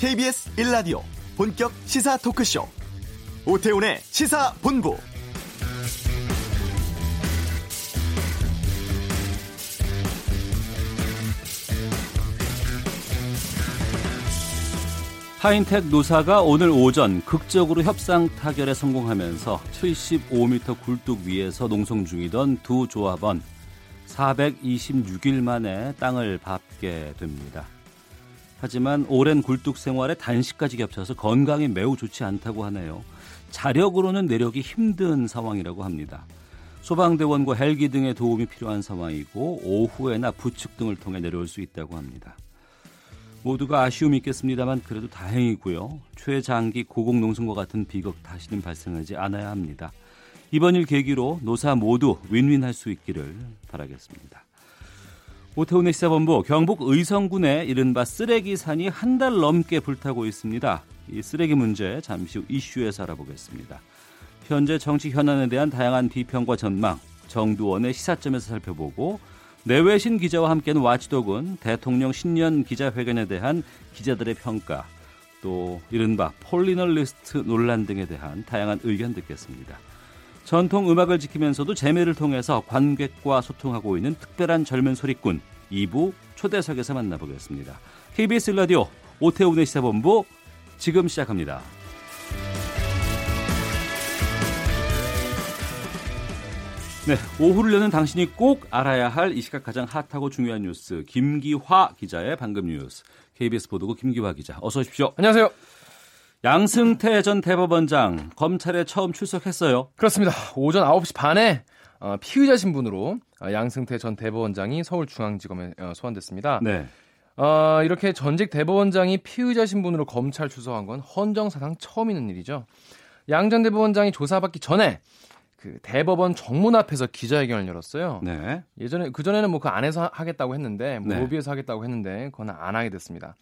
KBS 1라디오 본격 시사 토크쇼 오태훈의 시사본부 하인텍 노사가 오늘 오전 극적으로 협상 타결에 성공하면서 75m 굴뚝 위에서 농성 중이던 두 조합원 426일 만에 땅을 밟게 됩니다. 하지만 오랜 굴뚝 생활에 단식까지 겹쳐서 건강이 매우 좋지 않다고 하네요. 자력으로는 내려기 힘든 상황이라고 합니다. 소방대원과 헬기 등의 도움이 필요한 상황이고 오후에나 부축 등을 통해 내려올 수 있다고 합니다. 모두가 아쉬움이 있겠습니다만 그래도 다행이고요. 최장기 고공농성과 같은 비극 다시는 발생하지 않아야 합니다. 이번 일 계기로 노사 모두 윈윈할 수 있기를 바라겠습니다. 오태훈의 시사본부 경북 의성군의 이른바 쓰레기산이 한 달 넘게 불타고 있습니다. 이 쓰레기 문제 잠시 후 이슈에서 알아보겠습니다. 현재 정치 현안에 대한 다양한 비평과 전망, 정두원의 시사점에서 살펴보고 내외신 기자와 함께하는 와치독은 대통령 신년 기자회견에 대한 기자들의 평가, 또 이른바 폴리널리스트 논란 등에 대한 다양한 의견 듣겠습니다. 전통 음악을 지키면서도 재미를 통해서 관객과 소통하고 있는 특별한 젊은 소리꾼 2부 초대석에서 만나보겠습니다. KBS 라디오 오태훈의 시사본부 지금 시작합니다. 네, 오후를 여는 당신이 꼭 알아야 할 이 시각 가장 핫하고 중요한 뉴스 김기화 기자의 방금 뉴스 KBS 보도국 김기화 기자 어서 오십시오. 안녕하세요. 양승태 전 대법원장 검찰에 처음 출석했어요. 그렇습니다. 오전 9시 반에 어, 피의자 신분으로 어, 양승태 전 대법원장이 서울중앙지검에 어, 소환됐습니다. 네. 어, 이렇게 전직 대법원장이 피의자 신분으로 검찰 출석한 건 헌정사상 처음 있는 일이죠. 양 전 대법원장이 조사받기 전에 그 대법원 정문 앞에서 기자회견을 열었어요. 네. 예전에 그 전에는 뭐 그 안에서 하겠다고 했는데 뭐 네. 로비에서 하겠다고 했는데 그건 안 하게 됐습니다.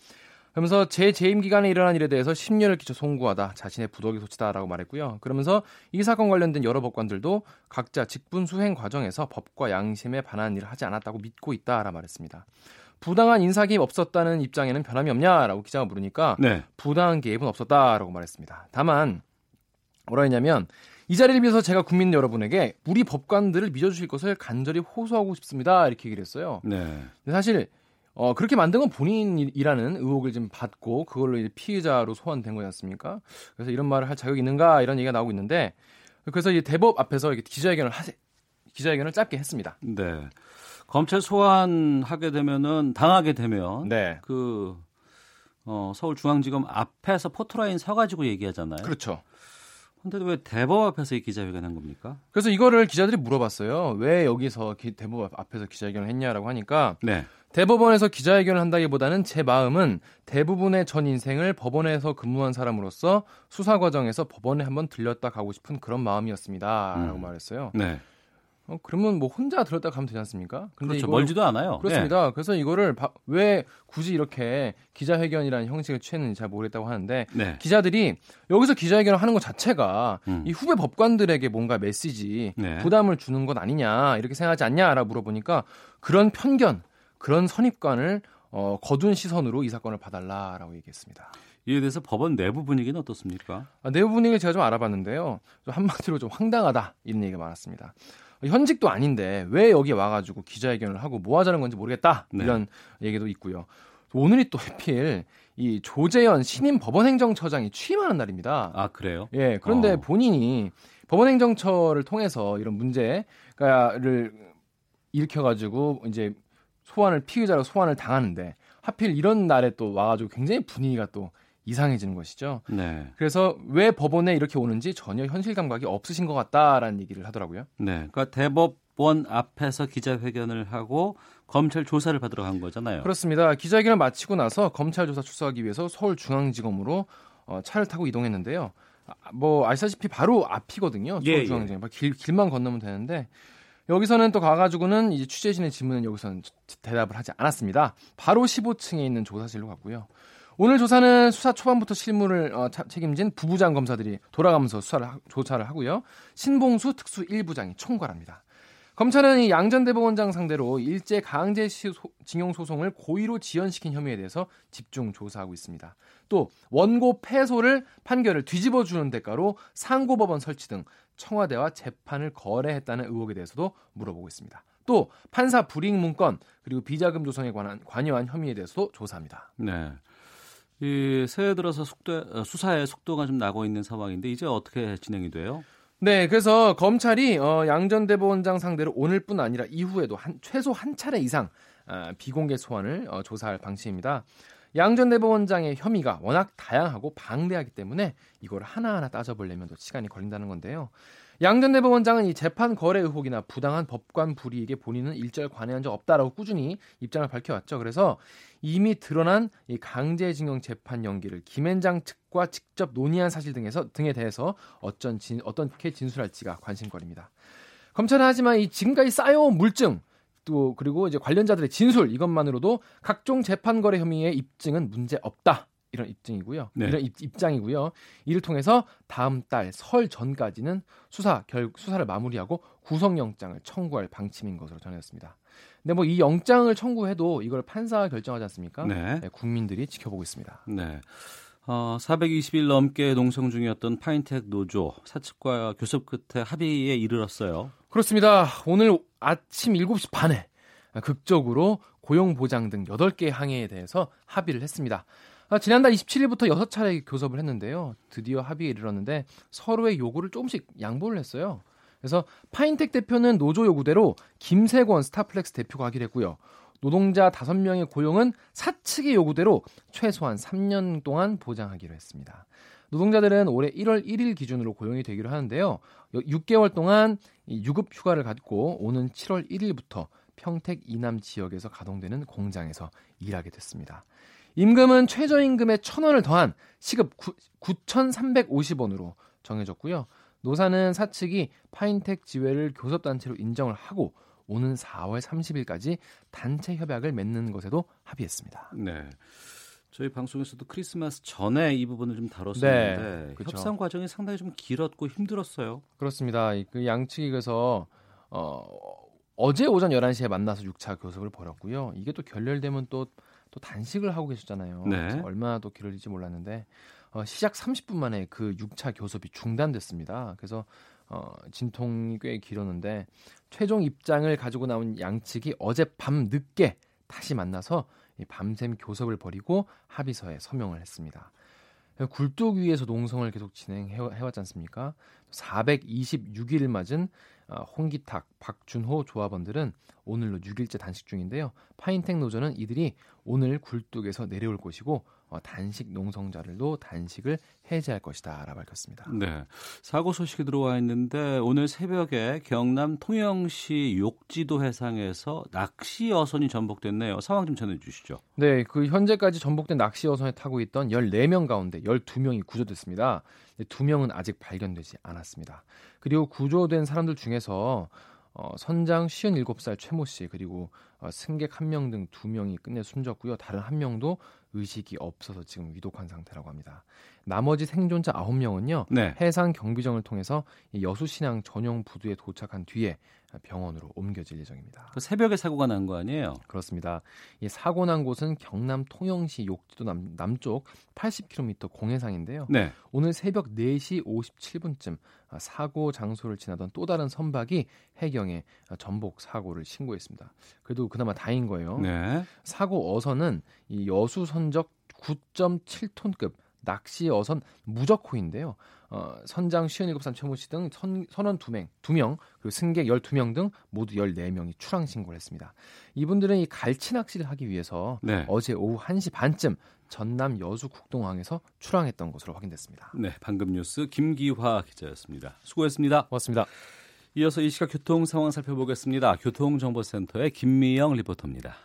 그러면서 제 재임 기간에 일어난 일에 대해서 심려를 끼쳐 송구하다 자신의 부덕이 소치다라고 말했고요. 그러면서 이 사건 관련된 여러 법관들도 각자 직분 수행 과정에서 법과 양심에 반하는 일을 하지 않았다고 믿고 있다라 말했습니다. 부당한 인사 개입 없었다는 입장에는 변함이 없냐라고 기자가 물으니까 네. 부당한 개입은 없었다라고 말했습니다. 다만 뭐라 했냐면 이 자리를 빌어서 제가 국민 여러분에게 우리 법관들을 믿어주실 것을 간절히 호소하고 싶습니다. 이렇게 얘기를 했어요. 네. 근데 사실 어, 그렇게 만든 건 본인이라는 의혹을 지금 받고 그걸로 이제 피의자로 소환된 거지 않습니까? 그래서 이런 말을 할 자격이 있는가 이런 얘기가 나오고 있는데 그래서 이 대법 앞에서 이렇게 기자회견을 하세 기자회견을 짧게 했습니다. 네. 검찰 소환하게 되면은 당하게 되면 네. 그 어, 서울중앙지검 앞에서 포토라인 서 가지고 얘기하잖아요. 그렇죠. 근데 왜 대법 앞에서 이 기자회견 한 겁니까? 그래서 이거를 기자들이 물어봤어요. 왜 여기서 기- 대법 앞에서 기자회견을 했냐라고 하니까 네. 대법원에서 기자회견을 한다기보다는 제 마음은 대부분의 전 인생을 법원에서 근무한 사람으로서 수사 과정에서 법원에 한번 들렸다 가고 싶은 그런 마음이었습니다라고 음. 말했어요. 네. 어, 그러면 뭐 혼자 들었다 가면 되지 않습니까? 그렇죠. 이거- 멀지도 않아요. 그렇습니다. 그래서 이거를 바- 왜 굳이 이렇게 기자회견이라는 형식을 취했는지 잘 모르겠다고 하는데 네. 네. 기자들이 여기서 기자회견을 하는 것 자체가 음. 이 후배 법관들에게 뭔가 메시지 네. 부담을 주는 것 아니냐 이렇게 생각하지 않냐라고 물어보니까 그런 편견 그런 선입관을 어, 거둔 시선으로 이 사건을 봐달라라고 얘기했습니다. 이에 대해서 법원 내부 분위기는 어떻습니까? 아, 내부 분위기를 제가 좀 알아봤는데요. 좀 한마디로 좀 황당하다 이런 얘기가 많았습니다. 현직도 아닌데 왜 여기 와가지고 기자회견을 하고 뭐 하자는 건지 모르겠다 네. 이런 얘기도 있고요. 오늘이 또 하필 이 조재현 신임 법원행정처장이 취임하는 날입니다. 아 그래요? 예, 그런데 어. 본인이 법원행정처를 통해서 이런 문제를 일으켜가지고 이제 소환을 피의자로 소환을 당하는데 하필 이런 날에 또 와가지고 굉장히 분위기가 또 이상해지는 것이죠. 네. 그래서 왜 법원에 이렇게 오는지 전혀 현실 감각이 없으신 것 같다라는 얘기를 하더라고요. 네. 그러니까 대법원 앞에서 기자회견을 하고 검찰 조사를 받으러 간 거잖아요. 그렇습니다. 기자회견을 마치고 나서 검찰 조사 출석하기 위해서 서울중앙지검으로 어, 차를 타고 이동했는데요. 아, 뭐 아시다시피 바로 앞이거든요. 예, 서울중앙지검 길, 길만 건너면 되는데 여기서는 또 가가지고는 이제 취재진의 질문은 여기서는 대답을 하지 않았습니다. 바로 15층에 있는 조사실로 갔고요. 오늘 조사는 수사 초반부터 실무를 어, 차- 책임진 부부장 검사들이 돌아가면서 수사를 하- 조사를 하고요. 신봉수 특수 1부장이 총괄합니다. 검찰은 이 양 전 대법원장 상대로 일제 강제 징용 소송을 고의로 지연시킨 혐의에 대해서 집중 조사하고 있습니다. 또 원고 패소를 판결을 뒤집어 주는 대가로 상고법원 설치 등 청와대와 재판을 거래했다는 의혹에 대해서도 물어보고 있습니다. 또 판사 불이익 문건 그리고 비자금 조성에 관한 관여한 혐의에 대해서도 조사합니다. 네. 이 새해 들어서 속도, 어, 수사의 속도가 좀 나고 있는 상황인데 이제 어떻게 진행이 돼요? 네, 그래서 검찰이 어, 양전 대법원장 상대로 오늘뿐 아니라 이후에도 한, 최소 한 차례 이상 어, 비공개 소환을 어, 조사할 방침입니다. 양전 대법원장의 혐의가 워낙 다양하고 방대하기 때문에 이걸 하나하나 따져보려면 또 시간이 걸린다는 건데요. 양전 대법원장은 이 재판 거래 의혹이나 부당한 법관 불이익에 본인은 일절 관여한 적 없다라고 꾸준히 입장을 밝혀왔죠. 그래서 이미 드러난 이 강제징용 재판 연기를 김앤장 측과 직접 논의한 사실 등에서 등에 대해서 어쩐 진, 어떻게 진술할지가 관심거리입니다. 검찰은 하지만 이 지금까지 쌓여온 물증 또 그리고 이제 관련자들의 진술 이것만으로도 각종 재판 거래 혐의의 입증은 문제 없다. 이런 입증이고요. 네. 이런 입, 장이고요 이를 통해서 다음 달 설 전까지는 수사 결 수사를 마무리하고 구속영장을 청구할 방침인 것으로 전해졌습니다. 근데 뭐 이 영장을 청구해도 이걸 판사가 결정하지 않습니까? 네. 네, 국민들이 지켜보고 있습니다. 네. 어, 420일 넘게 농성 중이었던 파인텍 노조 사측과 교섭 끝에 합의에 이르렀어요. 그렇습니다. 오늘 아침 7시 반에 극적으로 고용 보장 등 8개 항에 대해서 합의를 했습니다. 아, 지난달 27일부터 6차례 교섭을 했는데요. 드디어 합의에 이르렀는데 서로의 요구를 조금씩 양보를 했어요. 그래서 파인텍 대표는 노조 요구대로 김세권 스타플렉스 대표가 하기로 했고요. 노동자 5명의 고용은 사측의 요구대로 최소한 3년 동안 보장하기로 했습니다. 노동자들은 올해 1월 1일 기준으로 고용이 되기로 하는데요. 6개월 동안 유급 휴가를 갖고 오는 7월 1일부터 평택 이남 지역에서 가동되는 공장에서 일하게 됐습니다. 임금은 최저임금에 1,000원을 더한 시급 9,350원으로 정해졌고요. 노사는 사측이 파인텍 지회를 교섭단체로 인정을 하고 오는 4월 30일까지 단체 협약을 맺는 것에도 합의했습니다. 네. 저희 방송에서도 크리스마스 전에 이 부분을 좀 다뤘었는데 네, 그렇죠. 협상 과정이 상당히 좀 길었고 힘들었어요. 그렇습니다. 그 양측이 그래서 어, 어제 오전 11시에 만나서 6차 교섭을 벌였고요. 이게 또 결렬되면 또 또 단식을 하고 계셨잖아요. 네. 얼마나 또 길어질지 몰랐는데 어, 시작 30분 만에 그 6차 교섭이 중단됐습니다. 그래서 어, 진통이 꽤 길었는데 최종 입장을 가지고 나온 양측이 어젯밤 늦게 다시 만나서 밤샘 교섭을 벌이고 합의서에 서명을 했습니다. 굴뚝 위에서 농성을 계속 진행해 왔지 않습니까? 426일 맞은 어, 홍기탁, 박준호 조합원들은 오늘로 6일째 단식 중인데요. 파인텍 노조는 이들이 오늘 굴뚝에서 내려올 것이고 어, 단식 농성자들도 단식을 해제할 것이다라고 밝혔습니다. 네, 사고 소식이 들어와 있는데 오늘 새벽에 경남 통영시 욕지도 해상에서 낚시 어선이 전복됐네요. 상황 좀 전해 주시죠. 네, 그 현재까지 전복된 낚시 어선에 타고 있던 14명 가운데 12명이 구조됐습니다. 2명은 아직 발견되지 않았습니다. 그리고 구조된 사람들 중에서 어, 선장 57살 최모 씨 그리고 어, 승객 1명 등 2명이 끝내 숨졌고요. 다른 1명도 의식이 없어서 지금 위독한 상태라고 합니다. 나머지 생존자 9명은요. 네. 해상 경비정을 통해서 여수신항 전용 부두에 도착한 뒤에 병원으로 옮겨질 예정입니다. 그 새벽에 사고가 난 거 아니에요? 그렇습니다. 이 사고 난 곳은 경남 통영시 욕지도 남, 남쪽 80km 공해상인데요. 네. 오늘 새벽 4시 57분쯤 사고 장소를 지나던 또 다른 선박이 해경에 전복 사고를 신고했습니다. 그래도 그나마 다행인 거예요. 네. 사고 어선은 이 여수 선적 9.7톤급 낚시 어선 무적호인데요. 어, 선장 57살 최모 씨등 선원 2명, 2명, 그리고 승객 12명 등 모두 14명이 출항 신고를 했습니다. 이분들은 이 갈치 낚시를 하기 위해서 네. 어제 오후 1시 반쯤 전남 여수 국동항에서 출항했던 것으로 확인됐습니다. 네, 방금 뉴스 김기화 기자였습니다. 수고했습니다. 고맙습니다. 이어서 이 시각 교통 상황 살펴보겠습니다. 교통정보센터의 김미영 리포터입니다.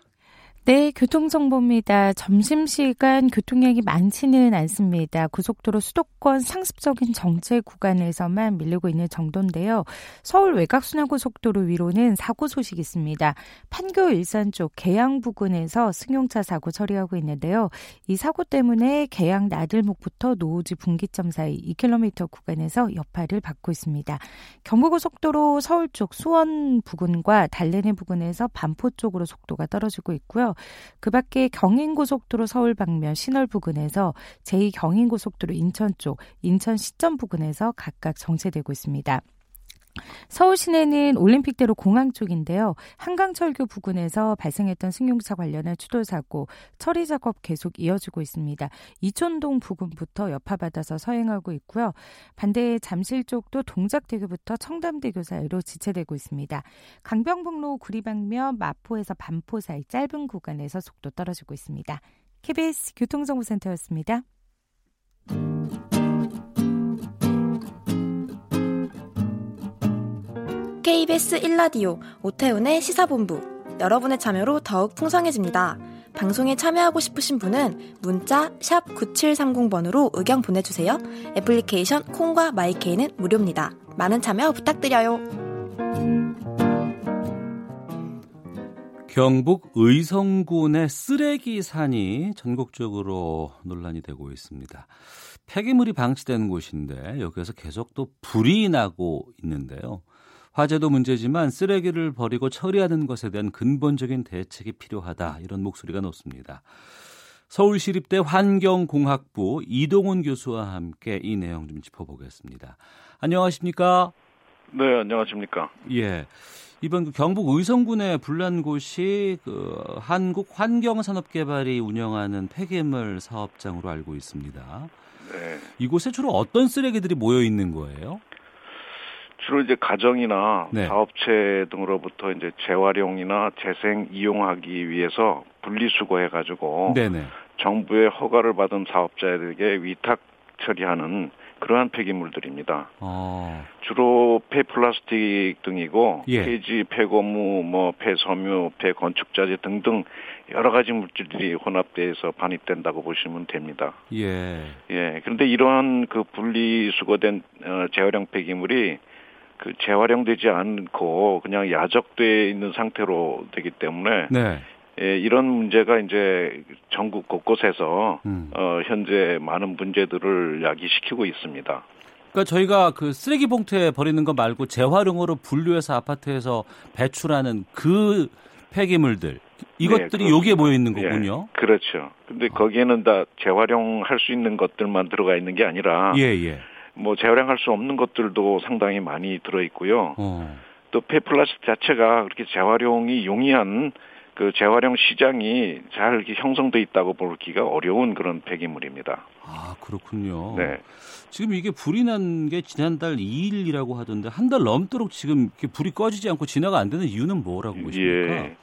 네, 교통정보입니다. 점심시간 교통량이 많지는 않습니다. 고속도로 수도권 상습적인 정체 구간에서만 밀리고 있는 정도인데요. 서울 외곽순환고속도로 위로는 사고 소식이 있습니다. 판교 일산 쪽 계양 부근에서 승용차 사고 처리하고 있는데요. 이 사고 때문에 계양 나들목부터 노우지 분기점 사이 2km 구간에서 여파를 받고 있습니다. 경부고속도로 서울 쪽 수원 부근과 달래내 부근에서 반포 쪽으로 속도가 떨어지고 있고요. 그 밖에 경인고속도로 서울 방면 신월 부근에서 제2경인고속도로 인천 쪽 인천 시점 부근에서 각각 정체되고 있습니다. 서울 시내는 올림픽대로 공항 쪽인데요. 한강철교 부근에서 발생했던 승용차 관련한 추돌 사고 처리 작업 계속 이어지고 있습니다. 이촌동 부근부터 여파받아서 서행하고 있고요. 반대 잠실 쪽도 동작대교부터 청담대교 사이로 지체되고 있습니다. 강병북로 구리방면 마포에서 반포 사이 짧은 구간에서 속도 떨어지고 있습니다. KBS 교통정보센터였습니다. KBS 1라디오 오태훈의 시사본부 여러분의 참여로 더욱 풍성해집니다. 방송에 참여하고 싶으신 분은 문자 9730번으로 의견 보내주세요. 애플리케이션 콩과 마이케이는 무료입니다. 많은 참여 부탁드려요. 경북 의성군의 쓰레기 산이 전국적으로 논란이 되고 있습니다. 폐기물이 방치된 곳인데 여기에서 계속 또 불이 나고 있는데요. 화재도 문제지만 쓰레기를 버리고 처리하는 것에 대한 근본적인 대책이 필요하다 이런 목소리가 높습니다. 서울시립대 환경공학부 이동훈 교수와 함께 이 내용 좀 짚어보겠습니다. 안녕하십니까? 네, 안녕하십니까? 예. 이번 그 경북 의성군에 불난 곳이 그 한국 환경산업개발이 운영하는 폐기물 사업장으로 알고 있습니다. 네. 이곳에 주로 어떤 쓰레기들이 모여 있는 거예요? 주로 이제 가정이나 네. 사업체 등으로부터 이제 재활용이나 재생 이용하기 위해서 분리수거해 가지고. 정부의 허가를 받은 사업자에게 위탁 처리하는 그러한 폐기물들입니다. 어, 주로 폐플라스틱 등이고 예. 폐지, 폐고무, 뭐 폐섬유, 폐건축자재 등등 여러 가지 물질들이 혼합돼서 반입된다고 보시면 됩니다. 예. 예. 그런데 이러한 그 분리 수거된 어, 재활용 폐기물이 그 재활용되지 않고 그냥 야적돼 있는 상태로 되기 때문에 네. 예, 이런 문제가 이제 전국 곳곳에서 음. 어, 현재 많은 문제들을 야기시키고 있습니다. 그러니까 저희가 그 쓰레기 봉투에 버리는 거 말고 재활용으로 분류해서 아파트에서 배출하는 그 폐기물들 이것들이 네, 여기에 모여 있는 예, 거군요. 그렇죠. 근데 거기에는 다 재활용할 수 있는 것들만 들어가 있는 게 아니라 예, 예. 뭐 재활용할 수 없는 것들도 상당히 많이 들어 있고요. 어. 또 폐플라스틱 자체가 그렇게 재활용이 용이한 그 재활용 시장이 잘 이렇게 형성돼 있다고 보기가 어려운 그런 폐기물입니다. 아, 그렇군요. 네. 지금 이게 불이 난 게 지난달 2일이라고 하던데 한 달 넘도록 지금 불이 꺼지지 않고 진화가 안 되는 이유는 뭐라고 보십니까? 예.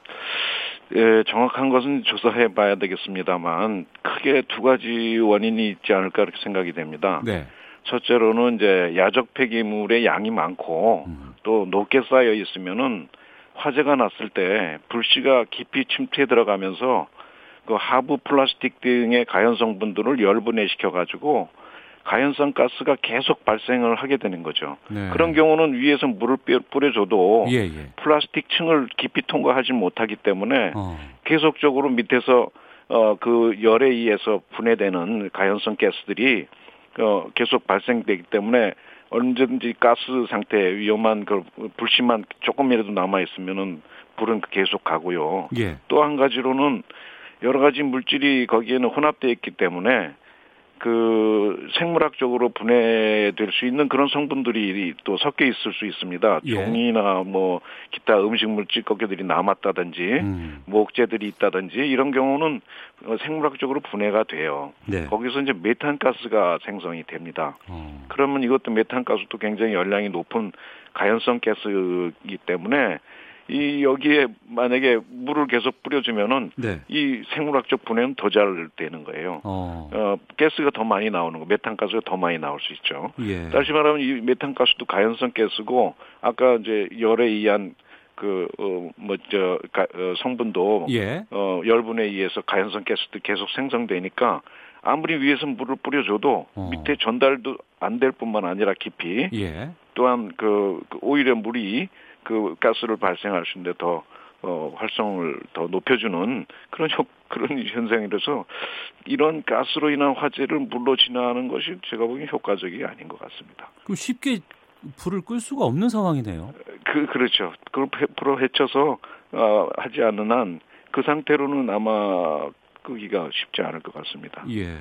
예, 정확한 것은 조사해 봐야 되겠습니다만 크게 두 가지 원인이 있지 않을까 이렇게 생각이 됩니다. 네. 첫째로는 이제 야적 폐기물의 양이 많고 음. 또 높게 쌓여 있으면은 화재가 났을 때 불씨가 깊이 침투해 들어가면서 그 하부 플라스틱 등의 가연 성분들을 열분해 시켜 가지고 가연성 가스가 계속 발생을 하게 되는 거죠. 네. 그런 경우는 위에서 물을 뿌려- 뿌려줘도 예, 예. 플라스틱 층을 깊이 통과하지 못하기 때문에 어. 계속적으로 밑에서 어 그 열에 의해서 분해되는 가연성 가스들이 어 계속 발생되기 때문에 언제든지 가스 상태 위험한 그 불씨만 조금이라도 남아 있으면은 불은 계속 가고요. 예. 또 한 가지로는 여러 가지 물질이 거기에는 혼합되어 있기 때문에 그 생물학적으로 분해될 수 있는 그런 성분들이 또 섞여 있을 수 있습니다. 예. 종이나 뭐 기타 음식물 찌꺼기들이 남았다든지 음. 목재들이 있다든지 이런 경우는 어, 생물학적으로 분해가 돼요. 네. 거기서 이제 메탄 가스가 생성이 됩니다. 어. 그러면 이것도 메탄 가스도 굉장히 열량이 높은 가연성 가스이기 때문에 이 여기에 만약에 물을 계속 뿌려주면은 네. 이 생물학적 분해는 더 잘 되는 거예요. 어. 어, 가스가 더 많이 나오는 거, 메탄 가스가 더 많이 나올 수 있죠. 예. 다시 말하면 이 메탄 가스도 가연성 가스고 아까 이제 열에 의한 그어뭐저 어, 성분도 예. 어 열분에 의해서 가연성 가스도 계속 생성되니까 아무리 위에서 물을 뿌려줘도 어. 밑에 전달도 안 될 뿐만 아니라 깊이 예. 또한 그, 그 오히려 물이 그 가스를 발생할 수 있는데 더 어, 활성을 더 높여주는 그런 효, 그런 현상이라서 이런 가스로 인한 화재를 물로 진화하는 것이 제가 보기엔 효과적이 아닌 것 같습니다. 그럼 쉽게 불을 끌 수가 없는 상황이네요. 그 그렇죠. 그걸 100% 해쳐서 어, 하지 않는 한 그 상태로는 아마 끄기가 쉽지 않을 것 같습니다. 예.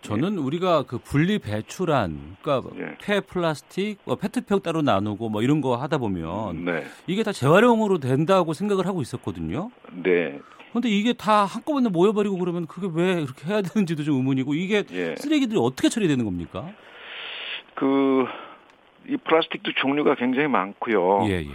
저는 우리가 그 분리 배출한 그러니까 예. 폐 플라스틱, 뭐 페트병 따로 나누고 뭐 이런 거 하다 보면 네, 이게 다 재활용으로 된다고 생각을 하고 있었거든요. 네, 근데 이게 다 한꺼번에 모여버리고 그러면 그게 왜 이렇게 해야 되는지도 좀 의문이고 이게 예. 쓰레기들이 어떻게 처리되는 겁니까? 그 이 플라스틱도 종류가 굉장히 많고요. 예, 예.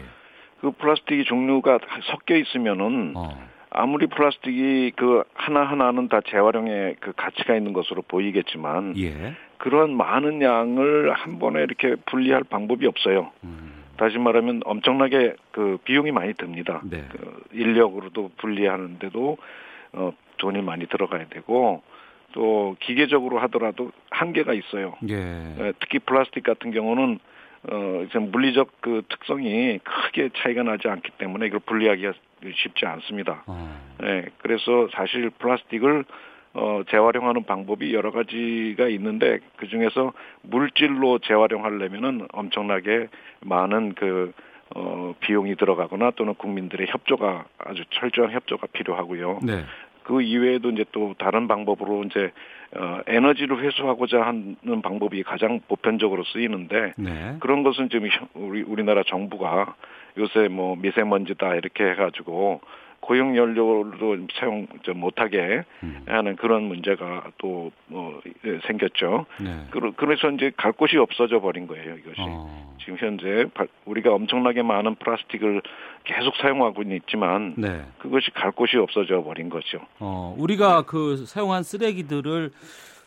그 플라스틱이 종류가 섞여 있으면은 어. 아무리 플라스틱이 그 하나 하나는 다 재활용에 그 가치가 있는 것으로 보이겠지만 예. 그런 많은 양을 한 번에 이렇게 분리할 방법이 없어요. 음. 다시 말하면 엄청나게 그 비용이 많이 듭니다. 네. 그 인력으로도 분리하는데도 어 돈이 많이 들어가야 되고 또 기계적으로 하더라도 한계가 있어요. 예. 에, 특히 플라스틱 같은 경우는 어 이제 물리적 그 특성이 크게 차이가 나지 않기 때문에 이걸 분리하기가 쉽지 않습니다. 어. 예, 그래서 사실 플라스틱을 어, 재활용하는 방법이 여러 가지가 있는데 그 중에서 물질로 재활용하려면은 엄청나게 많은 그 어, 비용이 들어가거나 또는 국민들의 협조가 아주 철저한 협조가 필요하고요. 네. 그 이외에도 이제 또 다른 방법으로 이제 어, 에너지를 회수하고자 하는 방법이 가장 보편적으로 쓰이는데 네. 그런 것은 지금 현- 우리 우리나라 정부가 요새 뭐 미세먼지다 이렇게 해가지고 고용 연료로 사용 좀 못하게 음. 하는 그런 문제가 또 뭐 생겼죠. 네. 그래서 이제 갈 곳이 없어져 버린 거예요 이것이. 어. 지금 현재 바- 우리가 엄청나게 많은 플라스틱을 계속 사용하고 있지만 네. 그것이 갈 곳이 없어져 버린 거죠. 어, 우리가 그 사용한 쓰레기들을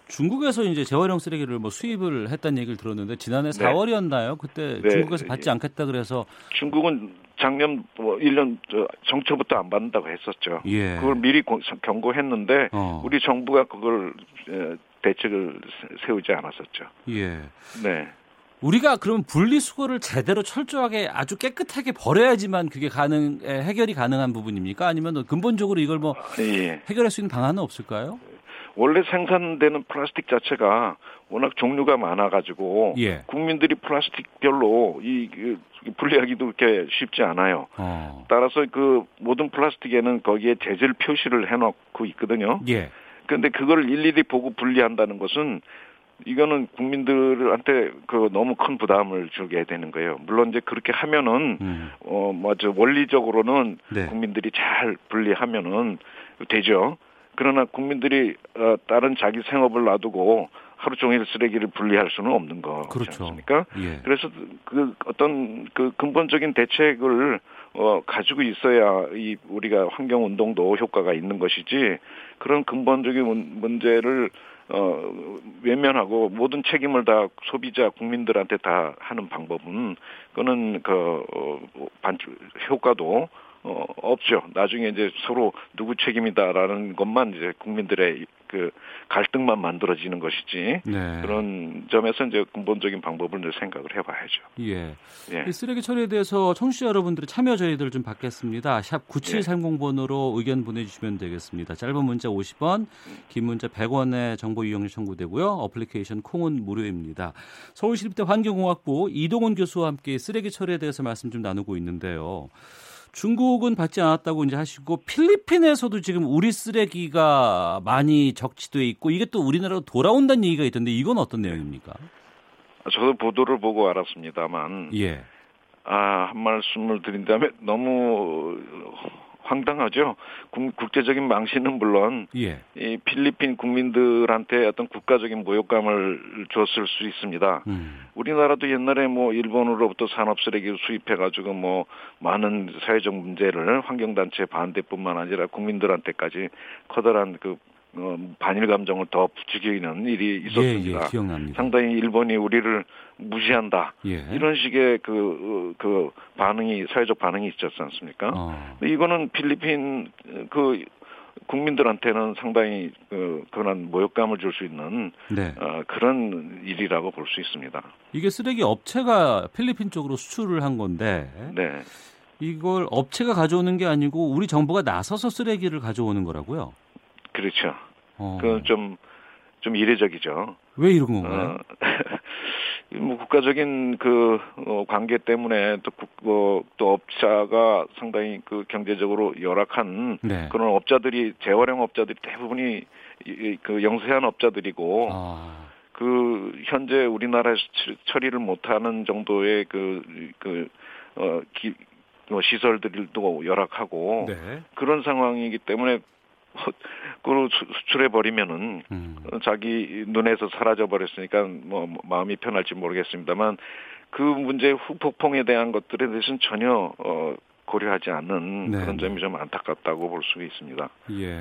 중국에서 이제 재활용 쓰레기를 뭐 수입을 했다는 얘기를 들었는데 지난해 네. 4월이었나요? 그때 네. 중국에서 받지 않겠다 그래서 중국은 작년 뭐 1년 저 정초부터 안 받는다고 했었죠. 예. 그걸 미리 고- 경고했는데 어. 우리 정부가 그걸 에, 대책을 세- 세우지 않았었죠. 예. 네. 우리가 그럼 분리수거를 제대로 철저하게 아주 깨끗하게 버려야지만 그게 가능 에, 해결이 가능한 부분입니까? 아니면 근본적으로 이걸 뭐 예. 해결할 수 있는 방안은 없을까요? 원래 생산되는 플라스틱 자체가 워낙 종류가 많아가지고 예. 국민들이 플라스틱별로 이, 그 분리하기도 그렇게 쉽지 않아요. 어. 따라서 그 모든 플라스틱에는 거기에 재질 표시를 해놓고 있거든요. 예. 그런데 그걸 일일이 보고 분리한다는 것은 이거는 국민들한테 그 너무 큰 부담을 주게 되는 거예요. 물론 이제 그렇게 하면은 음. 어 맞아 원리적으로는 네. 국민들이 잘 분리하면은 되죠. 그러나 국민들이 어, 다른 자기 생업을 놔두고 하루 종일 쓰레기를 분리할 수는 없는 거지 그렇죠. 않습니까? 예. 그래서 그 어떤 그 근본적인 대책을 어 가지고 있어야 이 우리가 환경 운동도 효과가 있는 것이지 그런 근본적인 문- 문제를 어 외면하고 모든 책임을 다 소비자 국민들한테 다 하는 방법은 그거는 그 어, 반 효과도 어 없죠. 나중에 이제 서로 누구 책임이다라는 것만 이제 국민들의 그 갈등만 만들어지는 것이지 네. 그런 점에서 이제 근본적인 방법을 이제 생각을 해봐야죠. 예. 예. 이 쓰레기 처리에 대해서 청취자 여러분들의 참여 저희들 좀 받겠습니다. 샵 9730번으로 의견 보내주시면 되겠습니다. 짧은 문자 50원, 긴 문자 100원의 정보 이용료 청구되고요. 어플리케이션 콩은 무료입니다. 서울시립대 환경공학부 이동훈 교수와 함께 쓰레기 처리에 대해서 말씀 좀 나누고 있는데요. 중국은 받지 않았다고 이제 하시고 필리핀에서도 지금 우리 쓰레기가 많이 적치돼 있고 이게 또 우리나라로 돌아온다는 얘기가 있던데 이건 어떤 내용입니까? 저도 보도를 보고 알았습니다만 예. 아, 한 말씀을 드린다면 너무 황당하죠. 국- 국제적인 망신은 물론 예. 이 필리핀 국민들한테 어떤 국가적인 모욕감을 줬을 수 있습니다. 음. 우리나라도 옛날에 뭐 일본으로부터 산업 쓰레기를 수입해 가지고 뭐 많은 사회적 문제를 환경 단체 반대뿐만 아니라 국민들한테까지 커다란 그 어, 반일 감정을 더 부추기는 일이 있었습니다. 예, 예, 기억납니다. 상당히 일본이 우리를 무시한다. 예. 이런 식의 그, 어, 그 반응이, 사회적 반응이 있었지 않습니까? 어. 이거는 필리핀 그 국민들한테는 상당히 그, 그런 모욕감을 줄 수 있는 네. 어, 그런 일이라고 볼 수 있습니다. 이게 쓰레기 업체가 필리핀 쪽으로 수출을 한 건데 네. 이걸 업체가 가져오는 게 아니고 우리 정부가 나서서 쓰레기를 가져오는 거라고요. 그렇죠. 어. 그건 좀, 좀 이례적이죠. 왜 이런 건가요? 어, 뭐 국가적인 그 어, 관계 때문에 또, 국, 어, 또 업자가 상당히 그 경제적으로 열악한 네. 그런 업자들이 재활용 업자들이 대부분이 이, 그 영세한 업자들이고 아, 그 현재 우리나라에서 처- 처리를 못하는 정도의 그 그 어, 기, 어, 시설들도 열악하고 네. 그런 상황이기 때문에 그걸 수- 수출해 버리면은 음. 어, 자기 눈에서 사라져 버렸으니까 뭐뭐 마음이 편할지 모르겠습니다만 그 문제의 후폭풍에 대한 것들에 대해서는 전혀 어 고려하지 않는 네, 그런 네. 점이 좀 안타깝다고 볼 수 있습니다. 예.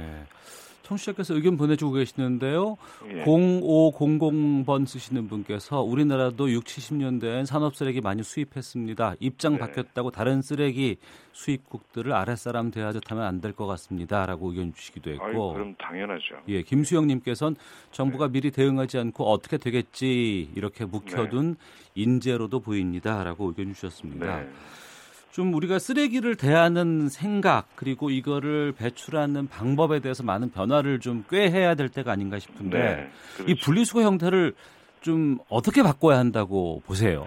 청취자께서 의견 보내주고 계시는데요. 예. 0500번 쓰시는 분께서 우리나라도 6, 70년대엔 산업 쓰레기 많이 수입했습니다. 입장 네. 바뀌었다고 다른 쓰레기 수입국들을 아랫사람 대하듯 하면 안 될 것 같습니다. 라고 의견 주시기도 아유, 했고. 그럼 당연하죠. 예, 김수영님께서는 정부가 네. 미리 대응하지 않고 어떻게 되겠지 이렇게 묵혀둔 인재로도 보입니다라고 의견 주셨습니다. 네. 좀 우리가 쓰레기를 대하는 생각 그리고 이거를 배출하는 방법에 대해서 많은 변화를 좀 꾀해야 될 때가 아닌가 싶은데 네. 이 그렇죠. 분리수거 형태를 좀 어떻게 바꿔야 한다고 보세요?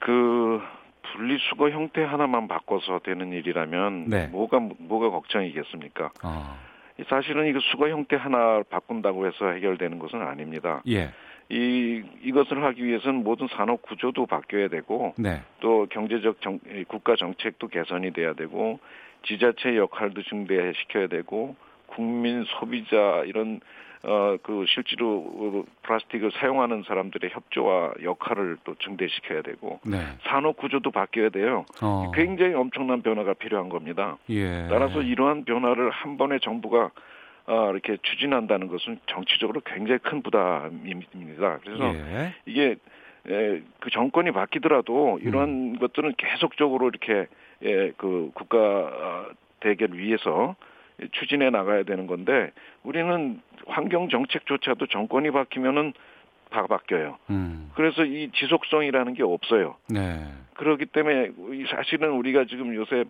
그 분리수거 형태 하나만 바꿔서 되는 일이라면 네. 뭐가 뭐가 걱정이겠습니까? 아, 사실은 이거 수거 형태 하나 바꾼다고 해서 해결되는 것은 아닙니다. 예, 이 이것을 하기 위해서는 모든 산업 구조도 바뀌어야 되고 네, 또 경제적 정, 이 국가 정책도 개선이 돼야 되고 지자체 역할도 증대시켜야 되고 국민 소비자 이런 어 그 실제로 어, 플라스틱을 사용하는 사람들의 협조와 역할을 또 증대시켜야 되고 네. 산업 구조도 바뀌어야 돼요. 어, 굉장히 엄청난 변화가 필요한 겁니다. 예. 따라서 이러한 변화를 한 번에 정부가 어, 이렇게 추진한다는 것은 정치적으로 굉장히 큰 부담입니다. 그래서 예. 이게 에, 그 정권이 바뀌더라도 음. 이러한 것들은 계속적으로 이렇게 예, 그 국가 어, 대결 위해서 추진해 나가야 되는 건데 우리는 환경 정책조차도 정권이 바뀌면은 다 바뀌어요. 음, 그래서 이 지속성이라는 게 없어요. 네, 그렇기 때문에 이 사실은 우리가 지금 요새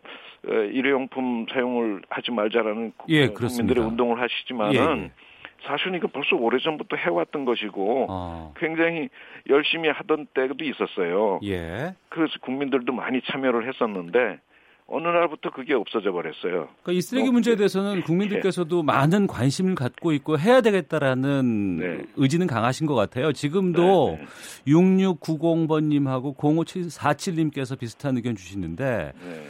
어, 일회용품 사용을 하지 말자라는 국- 예, 어, 국민들의. 운동을 하시지만은 예, 예. 사실은 이거 벌써 오래전부터 해왔던 것이고 어, 굉장히 열심히 하던 때도 있었어요. 예. 그래서 국민들도 많이 참여를 했었는데 어느 날부터 그게 없어져 버렸어요. 그러니까 이 쓰레기 어, 문제에 예. 대해서는 국민들께서도 많은 관심을 갖고 있고 해야 되겠다라는 네. 의지는 강하신 것 같아요. 지금도 네, 6690번님하고 05747님께서 비슷한 의견 주시는데 네.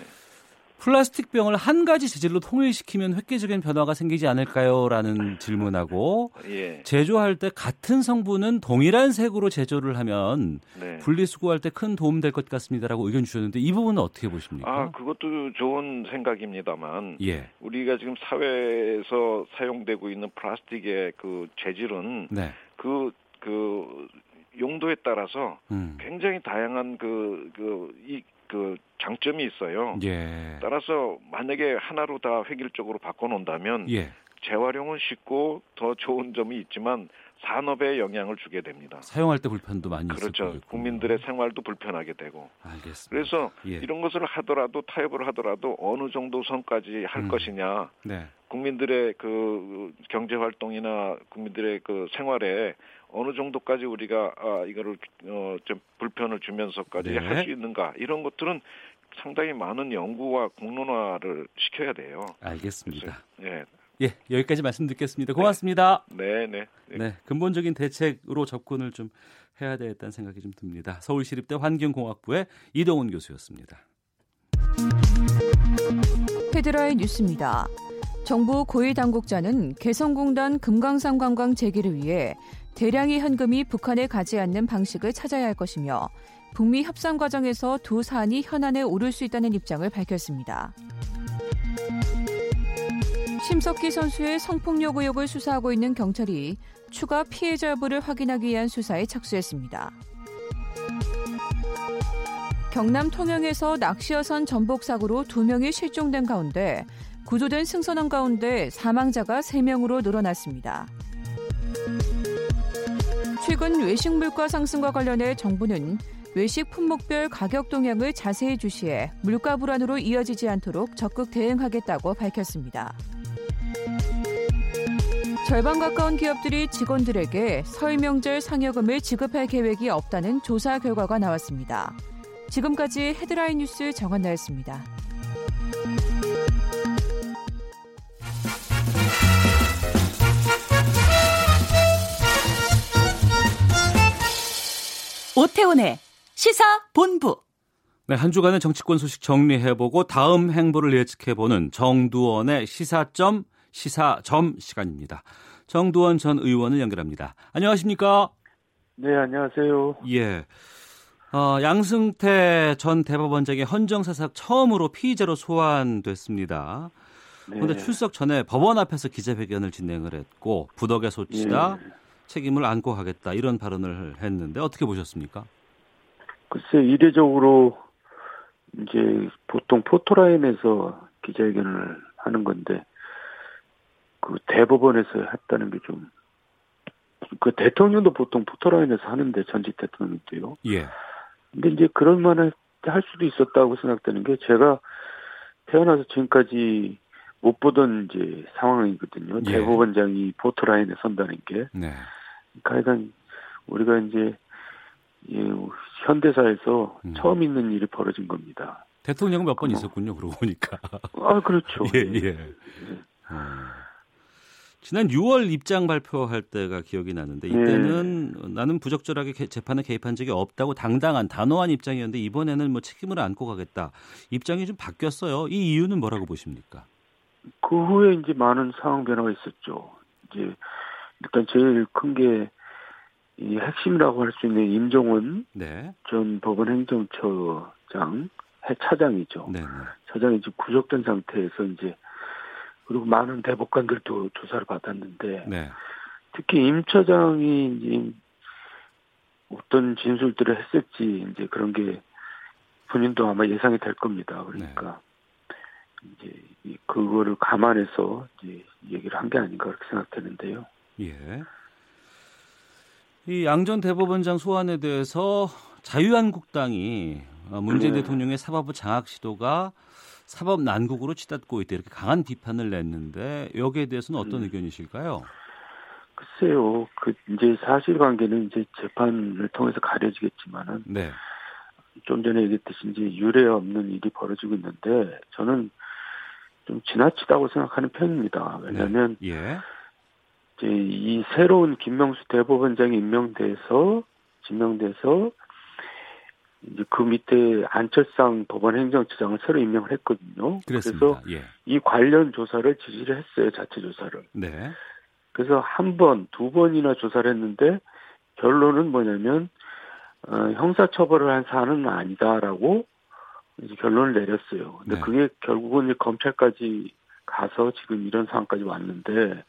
플라스틱 병을 한 가지 재질로 통일시키면 획기적인 변화가 생기지 않을까요? 라는 질문하고 예. 제조할 때 같은 성분은 동일한 색으로 제조를 하면 네. 분리수거할 때 큰 도움 될 것 같습니다라고 의견 주셨는데 이 부분은 어떻게 보십니까? 아, 그것도 좋은 생각입니다만 예. 우리가 지금 사회에서 사용되고 있는 플라스틱의 그 재질은 네. 그, 그, 용도에 따라서 음. 굉장히 다양한 그, 그, 이, 그 장점이 있어요. 예. 따라서 만약에 하나로 다 획일적으로 바꿔놓는다면 예. 재활용은 쉽고 더 좋은 점이 있지만 산업에 영향을 주게 됩니다. 사용할 때 불편도 많이 그렇죠. 국민들의 생활도 불편하게 되고. 알겠습니다. 그래서 예. 이런 것을 하더라도 타협을 하더라도 어느 정도 선까지 할 음. 것이냐. 네. 국민들의 그 경제 활동이나 국민들의 그 생활에 어느 정도까지 우리가 아 이거를 어 좀 불편을 주면서까지 네. 할수 있는가 이런 것들은 상당히 많은 연구와 공론화를 시켜야 돼요. 알겠습니다. 예, 예, 여기까지 말씀 듣겠습니다. 고맙습니다. 네, 네. 네. 네, 근본적인 대책으로 접근을 좀 해야 되겠다는 생각이 좀 듭니다. 서울시립대 환경공학부의 이동훈 교수였습니다. 헤드라인 뉴스입니다. 정부 고위 당국자는 개성공단 금강산 관광 재개를 위해 대량의 현금이 북한에 가지 않는 방식을 찾아야 할 것이며 북미 협상 과정에서 두 사안이 현안에 오를 수 있다는 입장을 밝혔습니다. 심석희 선수의 성폭력 의혹을 수사하고 있는 경찰이 추가 피해자 여부를 확인하기 위한 수사에 착수했습니다. 경남 통영에서 낚시어선 전복 사고로 두 명이 실종된 가운데 구조된 승선원 가운데 사망자가 3명으로 늘어났습니다. 최근 외식 물가 상승과 관련해 정부는 외식 품목별 가격 동향을 자세히 주시해 물가 불안으로 이어지지 않도록 적극 대응하겠다고 밝혔습니다. 절반 가까운 기업들이 직원들에게 설 명절 상여금을 지급할 계획이 없다는 조사 결과가 나왔습니다. 지금까지 헤드라인 뉴스 정한나였습니다. 오태훈의 시사 본부. 네, 한 주간의 정치권 소식 정리해보고 다음 행보를 예측해보는 정두원의 시사점 시사점 시간입니다. 정두원 전 의원을 연결합니다. 안녕하십니까? 네, 안녕하세요. 예. 어, 양승태 전 대법원장의 헌정사sak 처음으로 피의자로 소환됐습니다. 그런데 네. 출석 전에 법원 앞에서 기자회견을 진행을 했고 부덕의 소치다 네. 책임을 안고 가겠다 이런 발언을 했는데 어떻게 보셨습니까? 글쎄 이례적으로 이제 보통 포토라인에서 기자회견을 하는 건데 그 대법원에서 했다는 게 좀 그 대통령도 보통 포토라인에서 하는데 전직 대통령도요. 예. 근데 이제 그런 만할 할 수도 있었다고 생각되는 게 제가 태어나서 지금까지 못 보던 이제 상황이거든요. 예. 대법원장이 포토라인에 선다는 게. 네. 그러니까 우리가 이제 예, 현대사에서 음. 처음 있는 일이 벌어진 겁니다. 대통령은 몇번 있었군요. 그러고 보니까. 아 그렇죠. 예, 예. 예. 어. 지난 6월 입장 발표할 때가 기억이 나는데 네. 이때는 네. 나는 부적절하게 재판에 개입한 적이 없다고 당당한 단호한 입장이었는데 이번에는 뭐 책임을 안고 가겠다. 입장이 좀 바뀌었어요. 이 이유는 뭐라고 보십니까? 그 후에 이제 많은 상황 변화가 있었죠. 이제 일단 제일 큰 게 이 핵심이라고 할 수 있는 임종원 네. 전 법원 행정처장 해 차장이죠. 네, 네. 차장이 지금 구속된 상태에서 이제 그리고 많은 대법관들도 조사를 받았는데 네. 특히 임 처장이 이제 어떤 진술들을 했을지 이제 그런 게 본인도 아마 예상이 될 겁니다. 그러니까 네. 이제 그거를 감안해서 이제 얘기를 한 게 아닌가 그렇게 생각되는데요. 예. 이 양전 대법원장 소환에 대해서 자유한국당이 문재인 네. 대통령의 사법부 장악 시도가 사법 난국으로 치닫고 있다 이렇게 강한 비판을 냈는데 여기에 대해서는 어떤 음. 의견이실까요? 글쎄요, 그 이제 사실관계는 이제 재판을 통해서 가려지겠지만은 네. 좀 전에 얘기했듯이 이제 유례 없는 일이 벌어지고 있는데 저는 좀 지나치다고 생각하는 편입니다. 왜냐하면 네. 예. 이제 이 새로운 김명수 대법원장이 임명돼서 지명돼서 이제 그 밑에 안철상 법원 행정처장을 새로 임명을 했거든요. 그랬습니다. 그래서 예. 이 관련 조사를 지시를 했어요. 자체 조사를. 네. 그래서 한 번, 두 번이나 조사를 했는데 결론은 뭐냐면 어, 형사처벌을 한 사안은 아니다라고 이제 결론을 내렸어요. 근데 네. 그게 결국은 이제 검찰까지 가서 지금 이런 상황까지 왔는데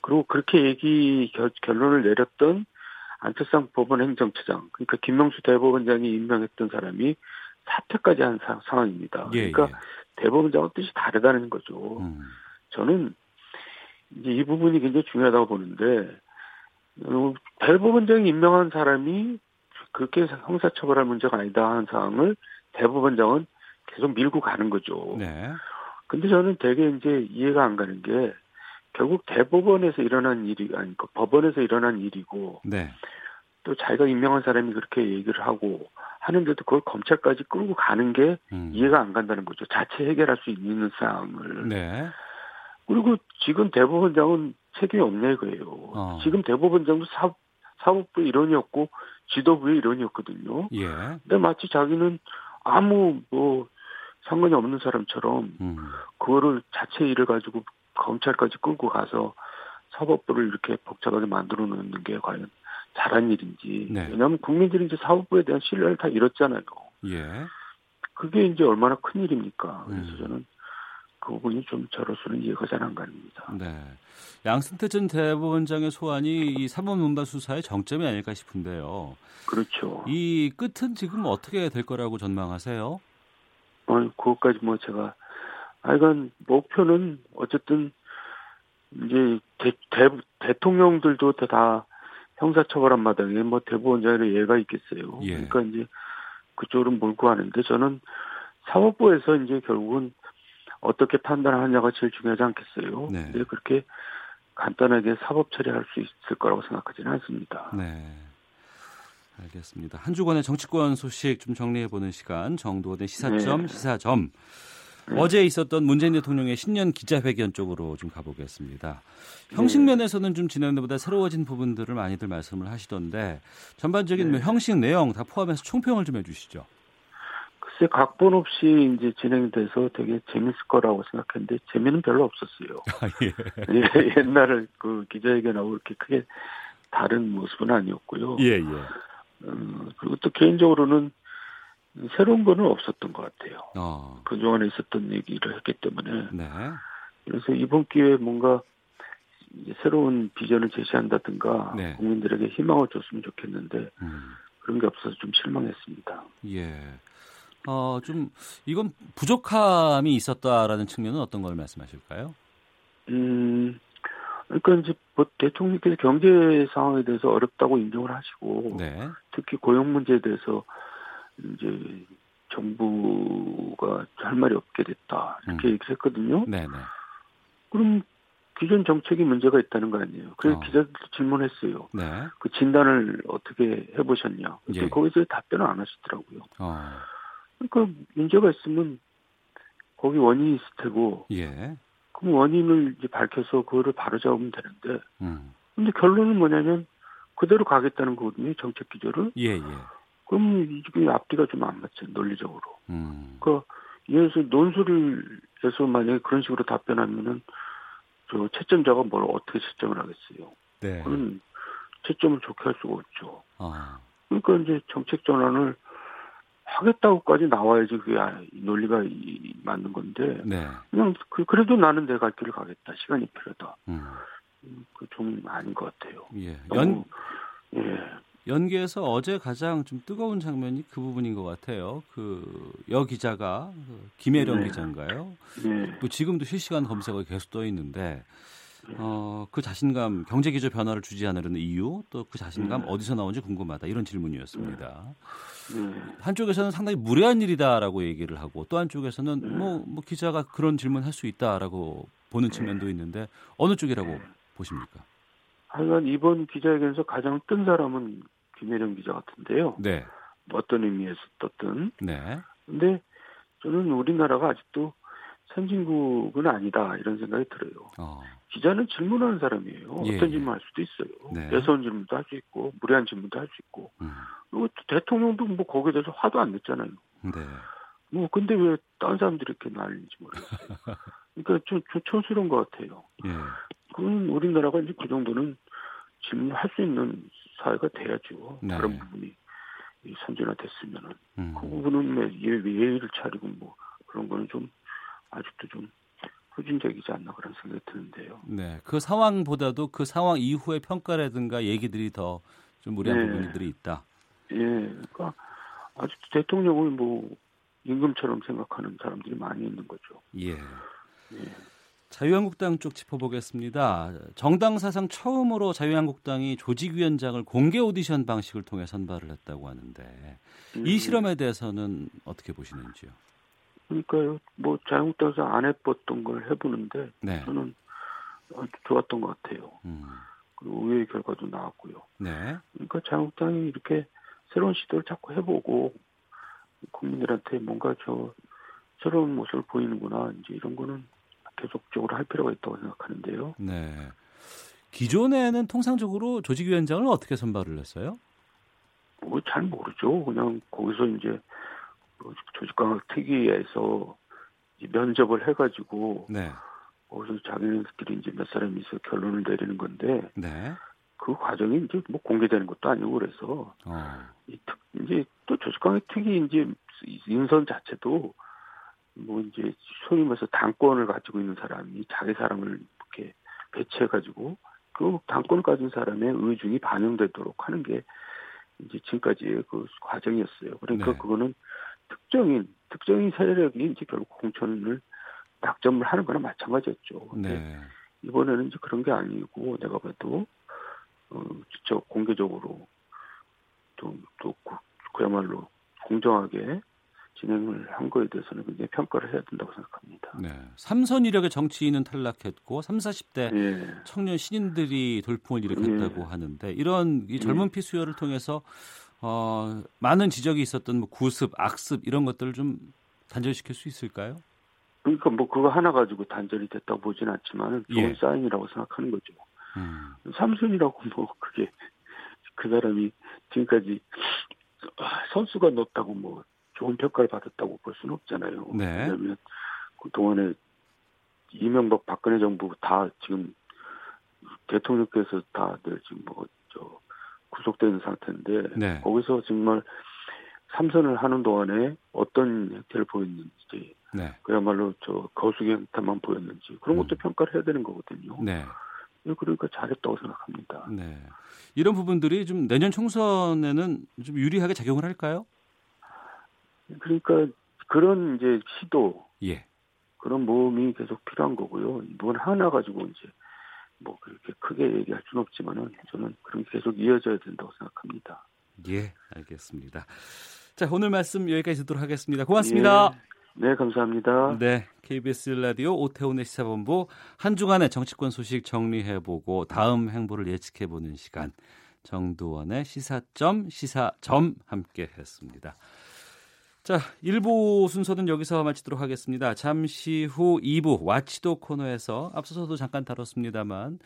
그리고 그렇게 얘기 결, 결론을 내렸던 안철상 법원 행정처장, 그러니까 김명수 대법원장이 임명했던 사람이 사퇴까지 한 사, 상황입니다. 예, 그러니까 예. 대법원장은 뜻이 다르다는 거죠. 음. 저는 이제 이 부분이 굉장히 중요하다고 보는데 어, 대법원장이 임명한 사람이 그렇게 형사처벌할 문제가 아니다 하는 사항을 대법원장은 계속 밀고 가는 거죠. 네. 근데 저는 되게 이제 이해가 안 가는 게 결국 대법원에서 일어난 일이 아니고 법원에서 일어난 일이고 네. 또 자기가 임명한 사람이 그렇게 얘기를 하고 하는데도 그걸 검찰까지 끌고 가는 게 음. 이해가 안 간다는 거죠. 자체 해결할 수 있는 사항을. 네. 그리고 지금 대법원장은 책임이 없네 이거예요. 어. 지금 대법원장도 사, 사법부 일원이었고 지도부의 일원이었거든요. 예. 근데 마치 자기는 아무 뭐 상관이 없는 사람처럼 음. 그거를 자체 일을 가지고 검찰까지 끌고 가서 사법부를 이렇게 복잡하게 만들어 놓는 게 과연 잘한 일인지. 네. 왜냐하면 국민들이 이제 사법부에 대한 신뢰를 다 잃었잖아요. 예. 그게 이제 얼마나 큰 일입니까. 그래서 음. 저는 그 부분이 좀 저로서는 이해가 잘 안 갑니다. 네. 양승태 전 대법원장의 소환이 이 사법농단 수사의 정점이 아닐까 싶은데요. 그렇죠. 이 끝은 지금 어떻게 될 거라고 전망하세요? 어, 그것까지 뭐 제가, 하여간 목표는 어쨌든 이제 대, 대, 대통령들도 다 형사처벌한 마당에 뭐 대법원장의 예가 있겠어요. 예. 그러니까 이제 그쪽으로 몰고 가는데 저는 사법부에서 이제 결국은 어떻게 판단하느냐가 제일 중요하지 않겠어요. 네. 근데 그렇게 간단하게 사법 처리할 수 있을 거라고 생각하지는 않습니다. 네. 알겠습니다. 한 주간의 정치권 소식 좀 정리해 보는 시간 정도의 시사점 네. 시사점 어제 있었던 문재인 대통령의 신년 기자회견 쪽으로 좀 가보겠습니다. 형식 네. 면에서는 좀 지난해보다 새로워진 부분들을 많이들 말씀을 하시던데 전반적인 네. 뭐 형식 내용 다 포함해서 총평을 좀 해주시죠. 글쎄 각본 없이 이제 진행돼서 되게 재밌을 거라고 생각했는데 재미는 별로 없었어요. 아, 예. 예, 옛날에 그 기자회견하고 그렇게 크게 다른 모습은 아니었고요. 예, 예. 음, 그리고 또 개인적으로는 새로운 거는 없었던 것 같아요. 어, 그동안에 있었던 얘기를 했기 때문에. 네. 그래서 이번 기회에 뭔가 새로운 비전을 제시한다든가 네. 국민들에게 희망을 줬으면 좋겠는데 음, 그런 게 없어서 좀 실망했습니다. 예. 어, 좀 이건 부족함이 있었다라는 측면은 어떤 걸 말씀하실까요? 음, 그러니까 이제 뭐 대통령께서 경제 상황에 대해서 어렵다고 인정을 하시고 네. 특히 고용 문제에 대해서 이제 정부가 할 말이 없게 됐다 이렇게 음. 얘기를 했거든요. 네, 네. 그럼 기존 정책이 문제가 있다는 거 아니에요. 그래서 어. 기자들도 질문했어요. 네. 그 진단을 어떻게 해보셨냐. 예. 거기서 답변을 안 하시더라고요. 어, 그러니까 문제가 있으면 거기 원인이 있을 테고 예. 그럼 원인을 이제 밝혀서 그거를 바로잡으면 되는데 음. 근데 결론은 뭐냐면 그대로 가겠다는 거거든요. 정책 기조를. 예, 예. 그럼 이게 앞뒤가 좀 안 맞죠. 논리적으로. 음. 그러니까 이에서 논술을 해서 만약에 그런 식으로 답변하면은 저 채점자가 뭘 어떻게 채점을 하겠어요. 네. 그건 채점을 좋게 할 수가 없죠. 아, 그러니까 이제 정책 전환을 하겠다고까지 나와야지 이 논리가 이- 맞는 건데 네. 그냥 그, 그래도 나는 내 갈 길을 가겠다. 시간이 필요하다. 음. 그좀 아닌 것 같아요. 예. 너무, 연 예. 연계에서 어제 가장 좀 뜨거운 장면이 그 부분인 것 같아요. 그 여 기자가 그 김혜령 네. 기자인가요? 예. 또 지금도 실시간 검색어에 계속 떠 있는데 어, 그 자신감 경제 기조 변화를 주지 않으려는 이유 또 그 자신감 네. 어디서 나온지 궁금하다 이런 질문이었습니다. 예. 한쪽에서는 상당히 무례한 일이다라고 얘기를 하고 또 한쪽에서는 네. 뭐, 뭐 기자가 그런 질문 할 수 있다라고 보는 측면도 있는데 어느 쪽이라고 보십니까? 하여간 이번 기자회견에서 가장 뜬 사람은 김혜령 기자 같은데요. 네, 어떤 의미에서 떴든. 네, 근데 저는 우리나라가 아직도 선진국은 아니다 이런 생각이 들어요. 어, 기자는 질문하는 사람이에요. 예, 어떤 예. 질문 할 수도 있어요. 네. 대선 질문도 할 수 있고 무례한 질문도 할 수 있고. 음, 그리고 또 대통령도 뭐 거기에 대해서 화도 안 냈잖아요. 네, 뭐 근데 왜 다른 사람들이 이렇게 난리인지 모르겠어요. 그러니까 좀, 좀 촌스러운 것 같아요. 예, 그건 우리나라가 이제 그 정도는 질문할 수 있는 사회가 돼야죠. 네. 그런 부분이 이 선진화됐으면은 음, 그 부분은 왜 예, 예의를 차리고 뭐 그런 거는 좀 아직도 좀 후진적이지 않나 그런 생각이 드는데요. 네, 그 상황보다도 그 상황 이후의 평가라든가 얘기들이 더 좀 무리한 네. 부분들이 있다. 예, 그러니까 아직도 대통령을 뭐 임금처럼 생각하는 사람들이 많이 있는 거죠. 예. 예. 자유한국당 쪽 짚어보겠습니다. 정당 사상 처음으로 자유한국당이 조직위원장을 공개 오디션 방식을 통해 선발을 했다고 하는데 이 음, 실험에 대해서는 어떻게 보시는지요? 그러니까요, 뭐 자유한국당에서 안 해봤던 걸 해보는데 네. 저는 아주 좋았던 것 같아요. 음, 그리고 의외의 결과도 나왔고요. 네. 그러니까 자유한국당이 이렇게 새로운 시도를 자꾸 해보고 국민들한테 뭔가 저 새로운 모습을 보이는구나 이제 이런 거는 계속적으로 할 필요가 있다고 생각하는데요. 네. 기존에는 통상적으로 조직위원장을 어떻게 선발을 했어요? 뭐 잘 모르죠. 그냥 거기서 이제 뭐 조직강학 특위에서 면접을 해가지고 네. 거기서 자기네들끼리 이제 몇 사람이 있어 결론을 내리는 건데 네. 그 과정이 이제 뭐 공개되는 것도 아니고 그래서 어, 이 특, 이제 또 조직강의 특위 이제 인선 자체도 뭐 이제 소위 말해서 당권을 가지고 있는 사람이 자기 사람을 이렇게 배치해 가지고 그 당권을 가진 사람의 의중이 반영되도록 하는 게 이제 지금까지의 그 과정이었어요. 그러니까 네. 그거는 특정인 특정인 세력이 이제 결국 공천을 낙점을 하는 거나 마찬가지였죠. 네. 이번에는 이제 그런 게 아니고 내가 봐도 어 직접 공개적으로 또또 그야말로 공정하게 진행을 한 거에 대해서는 굉장히 평가를 해야 된다고 생각합니다. 네. 삼선 이력의 정치인은 탈락했고 3, 40대 예. 청년 신인들이 돌풍을 일으켰다고 예. 하는데 이런 이 젊은 피 수혈을 통해서 어, 많은 지적이 있었던 뭐 구습, 악습 이런 것들을 좀 단절시킬 수 있을까요? 그러니까 뭐 그거 하나 가지고 단절이 됐다고 보진 않지만 좋은 예. 사인이라고 생각하는 거죠. 음. 삼순이라고 뭐 그게 그 사람이 지금까지 선수가 넣었다고 뭐 좋은 평가를 받았다고 볼 수는 없잖아요. 네. 왜냐하면 그 동안에 이명박 박근혜 정부 다 지금 대통령께서 다들 지금 뭐 저 있는 상태인데 네. 거기서 정말 삼선을 하는 동안에 어떤 행태를 보였는지 네. 그야말로 저 거수기 행태만 보였는지 그런 것도 음. 평가를 해야 되는 거거든요. 네. 그러니까 잘했다고 생각합니다. 네. 이런 부분들이 좀 내년 총선에는 좀 유리하게 작용을 할까요? 그러니까 그런 이제 시도 예. 그런 모험이 계속 필요한 거고요. 이번 하나 가지고 이제 뭐 그렇게 크게 얘기할 수는 없지만은 저는 게 계속 이어져야 된다고 생각합니다. 예, 알겠습니다. 자, 오늘 말씀 여기까지 듣도록 하겠습니다. 고맙습니다. 예. 네, 감사합니다. 네, KBS 라디오 오태훈의 시사본부 한 주간의 정치권 소식 정리해보고 다음 행보를 예측해보는 시간 정두원의 시사점 시사점 함께했습니다. 자, 1부 순서는 여기서 마치도록 하겠습니다. 잠시 후 2부 와치도 코너에서 앞서서도 잠깐 다뤘습니다만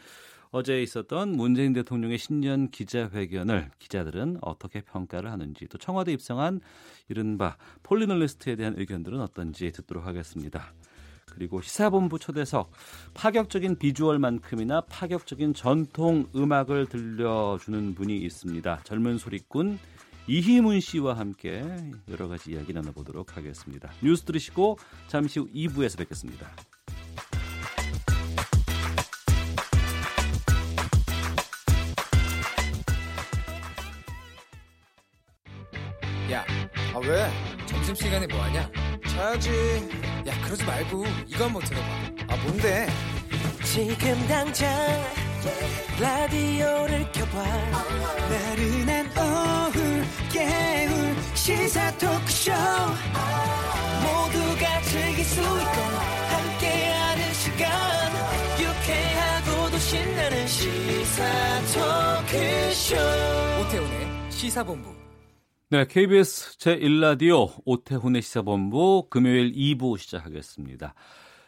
어제 있었던 문재인 대통령의 신년 기자회견을 기자들은 어떻게 평가를 하는지 또 청와대 입성한 이른바 폴리널리스트에 대한 의견들은 어떤지 듣도록 하겠습니다. 그리고 시사본부 초대석 파격적인 비주얼만큼이나 파격적인 전통 음악을 들려주는 분이 있습니다. 젊은 소리꾼 이희문 씨와 함께 여러 가지 이야기 나눠보도록 하겠습니다. 뉴스 들으시고 잠시 후 2부에서 뵙겠습니다. 야, 아 왜? 점심시간에 뭐하냐? 자야지. 야, 그러지 말고 이거 한번 들어봐. 아, 뭔데? 지금 당장 라디오를 켜봐 나른한 오후 깨울 시사 토크쇼 모두가 즐길 수 있고 함께하는 시간 유쾌하고도 신나는 시사 토크쇼 오태훈의 시사본부. 네, KBS 제1라디오 오태훈의 시사본부 금요일 2부 시작하겠습니다.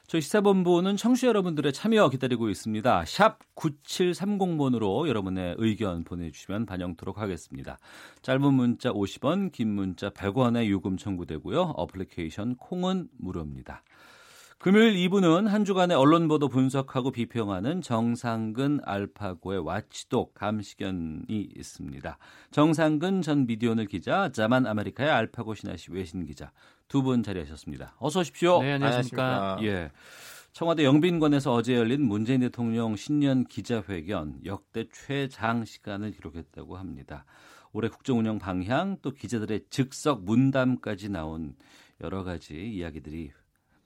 저희 시사본부는 청취자 여러분들의 참여 기다리고 있습니다. 샵 9730번으로 여러분의 의견 보내주시면 반영토록 하겠습니다. 짧은 문자 50원, 긴 문자 100원의 요금 청구되고요. 어플리케이션 콩은 무료입니다. 금요일 2부는 한 주간의 언론 보도 분석하고 비평하는 정상근 알파고의 watchdog 감시견이 있습니다. 정상근 전 미디어오늘 기자, 자만 아메리카의 알파고 신하시 외신 기자 두 분 자리하셨습니다. 어서 오십시오. 네, 안녕하십니까. 예. 청와대 영빈관에서 어제 열린 문재인 대통령 신년 기자회견 역대 최장 시간을 기록했다고 합니다. 올해 국정운영 방향 또 기자들의 즉석 문담까지 나온 여러 가지 이야기들이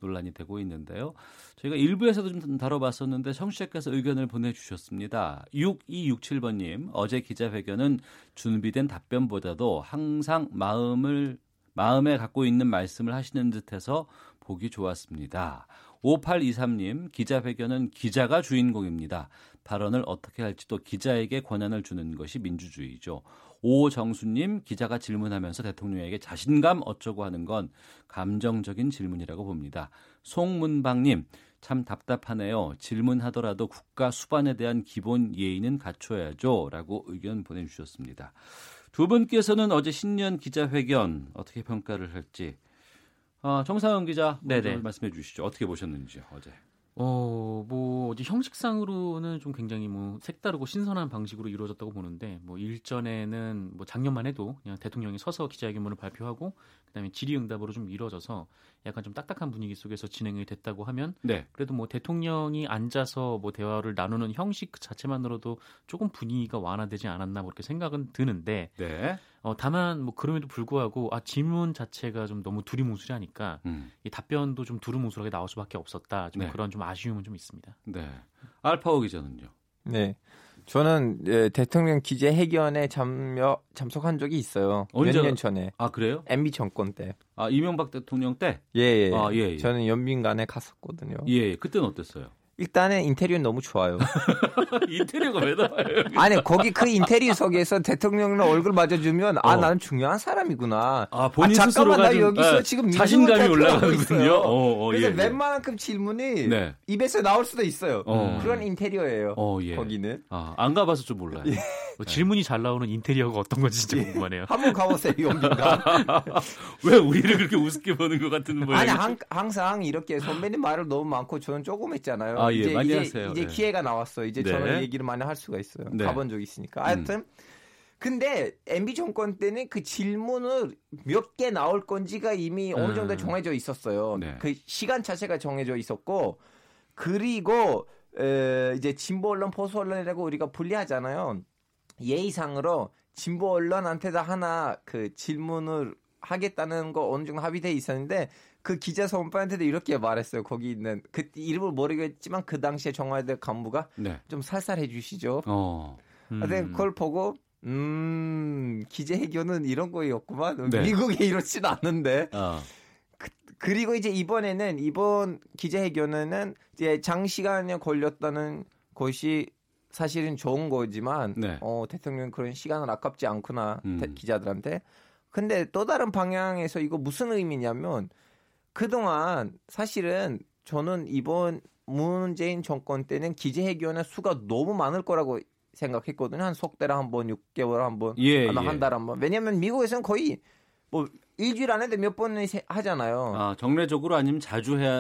논란이 되고 있는데요. 저희가 일부에서도 좀 다뤄봤었는데 청취자께서 의견을 보내주셨습니다. 6267번님 어제 기자회견은 준비된 답변보다도 항상 마음을 마음에 갖고 있는 말씀을 하시는 듯해서 보기 좋았습니다. 5823님 기자회견은 기자가 주인공입니다. 발언을 어떻게 할지도 기자에게 권한을 주는 것이 민주주의죠. 오정수님 기자가 질문하면서 대통령에게 자신감 어쩌고 하는 건 감정적인 질문이라고 봅니다. 송문방님 참 답답하네요. 질문하더라도 국가 수반에 대한 기본 예의는 갖춰야죠.라고 의견 보내주셨습니다. 두 분께서는 어제 신년 기자회견 어떻게 평가를 할지 어, 정상은 기자 먼저. 말씀해 주시죠. 어떻게 보셨는지요 어제? 어, 뭐, 이제 형식상으로는 좀 굉장히 뭐 색다르고 신선한 방식으로 이루어졌다고 보는데, 뭐 일전에는 뭐 작년만 해도 그냥 대통령이 서서 기자회견문을 발표하고, 그 다음에 질의응답으로 좀 이루어져서 약간 좀 딱딱한 분위기 속에서 진행이 됐다고 하면 네. 그래도 뭐 대통령이 앉아서 뭐 대화를 나누는 형식 그 자체만으로도 조금 분위기가 완화되지 않았나 뭐 그렇게 생각은 드는데 네. 어, 다만 뭐 그럼에도 불구하고 아 질문 자체가 좀 너무 두리뭉술하니까 음. 이 답변도 좀 두리뭉술하게 나올 수밖에 없었다. 좀 네. 그런 좀 아쉬움은 좀 있습니다. 네. 알파오 기자는요. 네. 저는 예, 대통령 기재 회견에 참여 참석한 적이 있어요. 몇 년 전에. 아 그래요? MB 정권 때. 아 이명박 대통령 때. 예, 예. 아, 예, 예. 저는 연민관에 갔었거든요. 예, 예. 그때는 어땠어요? 일단은 인테리어는 너무 좋아요. 인테리어가 왜 나와요? 아니 거기 그 인테리어 속에서 대통령 얼굴 맞아주면 아 어. 나는 중요한 사람이구나. 아 본인 아, 잠깐만 나 좀, 여기서 예, 지금 자신감이 올라가는군요. 있어요. 어, 어, 그래서 예, 예. 웬만큼 질문이 네. 입에서 나올 수도 있어요. 어. 그런 인테리어예요. 어, 예. 거기는 아, 안 가봐서 좀 몰라요. 예. 뭐 질문이 잘 나오는 인테리어가 어떤 건지 진짜 궁금하네요. 한번 가보세요 연민관. 왜 우리를 그렇게 우습게 보는 것 같은 모양이죠? 아니 항, 항상 이렇게 선배님 말을 너무 많고 저는 조금 했잖아요. 아, 예, 이제 많이 이제, 하세요. 이제 네. 기회가 나왔어요. 이제 네. 저는 얘기를 많이 할 수가 있어요. 네. 가본 적 있으니까. 하여튼 근데 MB 정권 때는 그 질문을 몇 개 나올 건지가 이미 어느 정도 음. 정해져 있었어요. 네. 그 시간 자체가 정해져 있었고 그리고 에, 이제 진보 언론, 보수 언론이라고 우리가 분리하잖아요. 예의상으로 진보 언론한테도 하나 그 질문을 하겠다는 거 어느 정도 합의돼 있었는데 그 기자 선배한테도 이렇게 말했어요. 거기 있는 그 이름을 모르겠지만 그 당시에 청와대 간부가 네. 좀 살살해 주시죠. 어. 근데 그걸 보고 음 기재회견은 이런 거였구만. 네. 미국에 이렇진 않는데. 어. 그 리고 이제 이번에는 이번 기자회견에는 이제 장시간에 걸렸다는 것이 사실은 좋은 거지만 네. 어, 대통령 그런 시간을 아깝지 않구나 음. 대- 기자들한테. 근데 또 다른 방향에서 이거 무슨 의미냐면 그동안 사실은 저는 이번 문재인 정권 때는 기자회견의 수가 너무 많을 거라고 생각했거든요. 한 석 달에 한 번, 6개월 한 번, 예, 아마 예. 한 달에 한 번. 왜냐하면 미국에서는 거의 뭐 일주일 안에도 몇 번을 세- 하잖아요. 아, 정례적으로 아니면 자주 해야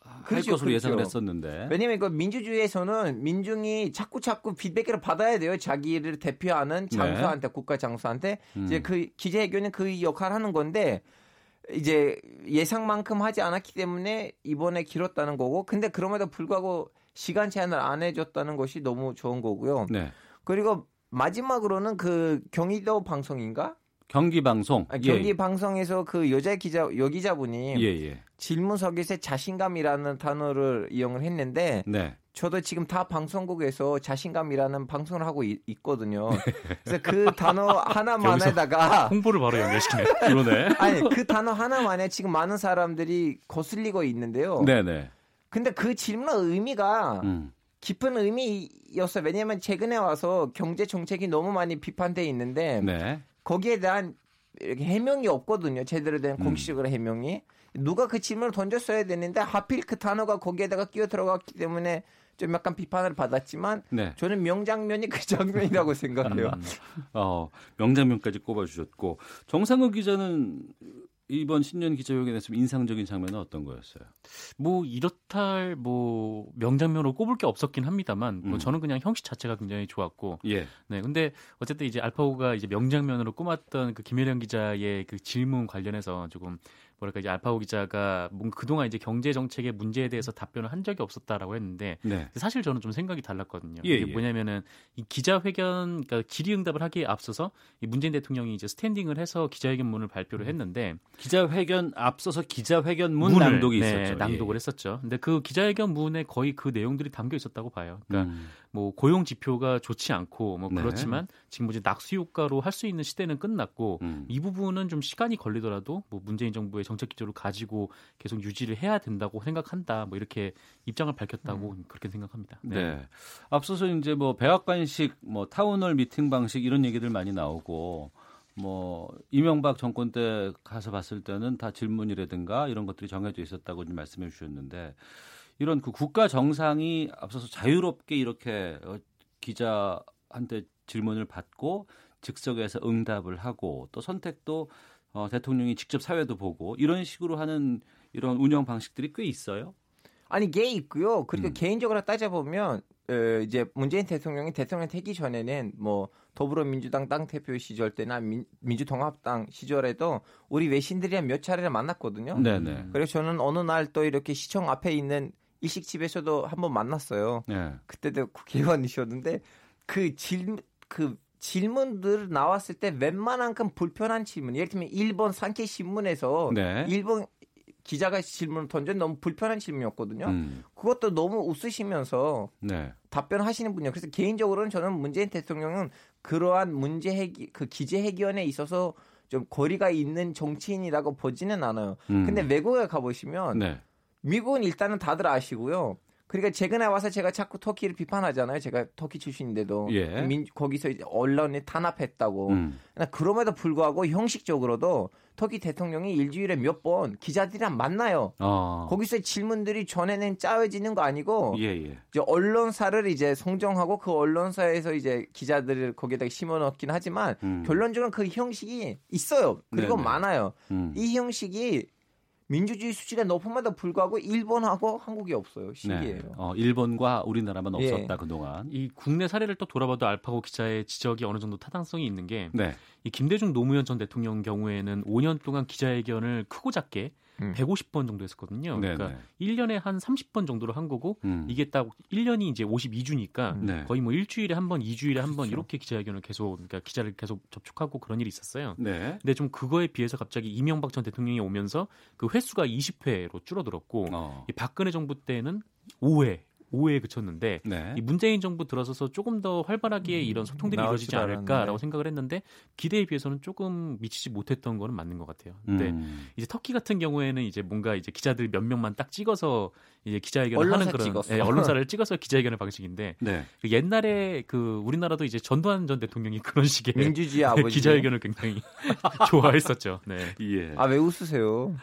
할 그렇죠, 것으로 예상을 그렇죠. 했었는데. 왜냐면 그 민주주의에서는 민중이 자꾸 자꾸 피드백을 받아야 돼요. 자기를 대표하는 국가 장소한테 네. 음. 이제 그 기자회견은 그 역할을 하는 건데 이제 예상만큼 하지 않았기 때문에 이번에 길었다는 거고 근데 그럼에도 불구하고 시간 제한을 안 해줬다는 것이 너무 좋은 거고요. 네. 그리고 마지막으로는 그 경기도 방송인가? 경기 방송. 아, 경기 방송에서 그 여자 기자 여기자분이 예, 예. 질문석에서 자신감이라는 단어를 이용을 했는데 네. 저도 지금 다 방송국에서 자신감이라는 방송을 하고 있, 거든요 그래서 그 단어 하나만에다가 홍보를 바로 연결시키네. 그러네. 아니 그 단어 하나만에 지금 많은 사람들이 거슬리고 있는데요. 네, 네. 근데 그 질문의 의미가 음. 깊은 의미였어요. 왜냐하면 최근에 와서 경제 정책이 너무 많이 비판돼 있는데 네. 거기에 대한 이렇게 해명이 없거든요. 제대로 된 음. 공식적으로 해명이. 누가 그 질문을 던졌어야 되는데 하필 그 단어가 거기에다가 끼어 들어갔기 때문에 좀 약간 비판을 받았지만 네. 저는 명장면이 그 장면이라고 생각해요. 음. 어, 명장면까지 꼽아주셨고 정상근 기자는 이번 신년 기자회견에서 좀 인상적인 장면은 어떤 거였어요? 뭐 이렇다 할뭐 명장면으로 꼽을 게 없었긴 합니다만 뭐 음. 저는 그냥 형식 자체가 굉장히 좋았고 예. 네 근데 어쨌든 이제 알파고가 이제 명장면으로 꼽았던 그 김혜령 기자의 그 질문 관련해서 조금 뭐랄까 이제 알파고 기자가 뭔가 그동안 이제 경제 정책의 문제에 대해서 답변을 한 적이 없었다라고 했는데 네. 사실 저는 좀 생각이 달랐거든요. 예, 이게 예. 뭐냐면은 이 기자회견 그러니까 질의응답을 하기에 앞서서 이 문재인 대통령이 이제 스탠딩을 해서 기자회견문을 발표를 했는데 기자회견 앞서서 기자회견문 문을, 낭독이 네, 있었죠. 낭독을 예. 했었죠. 근데 그 기자회견문에 거의 그 내용들이 담겨 있었다고 봐요. 그러니까 음. 뭐 고용 지표가 좋지 않고 뭐 네. 그렇지만 지금 이제 낙수 효과로 할 수 있는 시대는 끝났고 음. 이 부분은 좀 시간이 걸리더라도 뭐 문재인 정부의 정책 기조를 가지고 계속 유지를 해야 된다고 생각한다. 뭐 이렇게 입장을 밝혔다고 그렇게 생각합니다. 네. 앞서서 이제 뭐 백악관식 뭐 town hall meeting 방식 이런 얘기들 많이 나오고 뭐 이명박 정권 때 가서 봤을 때는 다 질문이라든가 이런 것들이 정해져 있었다고 좀 말씀해 주셨는데 이런 그 국가 정상이 앞서서 자유롭게 이렇게 어, 기자한테 질문을 받고 즉석에서 응답을 하고 또 선택도 어, 대통령이 직접 사회도 보고 이런 식으로 하는 이런 운영 방식들이 꽤 있어요. 아니 게 있고요. 그리고 음. 개인적으로 따져보면 어, 이제 문재인 대통령이 대통령 되기 전에는 뭐 더불어민주당 땅 대표 시절 때나 민, 민주통합당 시절에도 우리 외신들이랑 몇 차례를 만났거든요. 네네. 그래서 저는 어느 날 또 이렇게 시청 앞에 있는 일식집에서도 한번 만났어요. 네. 그때도 국회의원이셨는데 그 질문 그 질문들 나왔을 때 웬만한큼 불편한 질문. 예를 들면 일본 산케 신문에서 네. 일본 기자가 질문을 던져 너무 불편한 질문이었거든요. 음. 그것도 너무 웃으시면서 네. 답변하시는 분이요. 그래서 개인적으로는 저는 문재인 대통령은 그러한 문제 해기 그 기재 해결에 있어서 좀 거리가 있는 정치인이라고 보지는 않아요. 음. 근데 외국에 가보시면 네. 미국은 일단은 다들 아시고요. 그러니까 최근에 와서 제가 자꾸 터키를 비판하잖아요. 제가 터키 출신인데도 예. 민, 거기서 이제 언론이 탄압했다고. 음. 그럼에도 불구하고 형식적으로도 터키 대통령이 일주일에 몇 번 기자들이랑 만나요. 어. 거기서 질문들이 전에는 짜여지는 거 아니고 예, 예. 이제 언론사를 이제 송정하고 그 언론사에서 이제 기자들을 거기에다 심어 넣긴 하지만 음. 결론적으로 그 형식이 있어요. 그리고 네네. 많아요. 음. 이 형식이 민주주의 수치가 높음에도 불구하고 일본하고 한국이 없어요. 신기해요. 네. 어, 일본과 우리나라만 예. 없었다 그동안. 이 국내 사례를 또 돌아봐도 알파고 기자의 지적이 어느 정도 타당성이 있는 게이 네. 김대중 노무현 전 대통령 경우에는 5년 동안 기자회견을 크고 작게 음. 150번 정도 했었거든요. 네, 그러니까 네. 1년에 한 30번 정도로 한 거고 음. 이게 딱 1년이 이제 52주니까 네. 거의 뭐 일주일에 한 번, 2주일에 한 그렇죠. 번 이렇게 기자회견을 계속 그러니까 기자를 계속 접촉하고 그런 일이 있었어요. 네. 근데 좀 그거에 비해서 갑자기 이명박 전 대통령이 오면서 그 횟수가 20회로 줄어들었고 어. 이 박근혜 정부 때는 5회 5회에 그쳤는데 네. 이 문재인 정부 들어서서 조금 더 활발하게 이런 소통들이 이루어지지 줄 않을까라고. 생각을 했는데 기대에 비해서는 조금 미치지 못했던 거는 맞는 것 같아요. 근데 음. 이제 터키 같은 경우에는 이제 뭔가 이제 기자들 몇 명만 딱 찍어서 이제 기자회견을 하는 그런 찍었어. 예, 언론사를 찍어서 기자회견을 방식인데 네. 그 옛날에 그 우리나라도 이제 전두환 전 대통령이 그런 식의 민주주의 아버지. 기자회견을 굉장히 좋아했었죠. 네. 예. 아왜 웃으세요?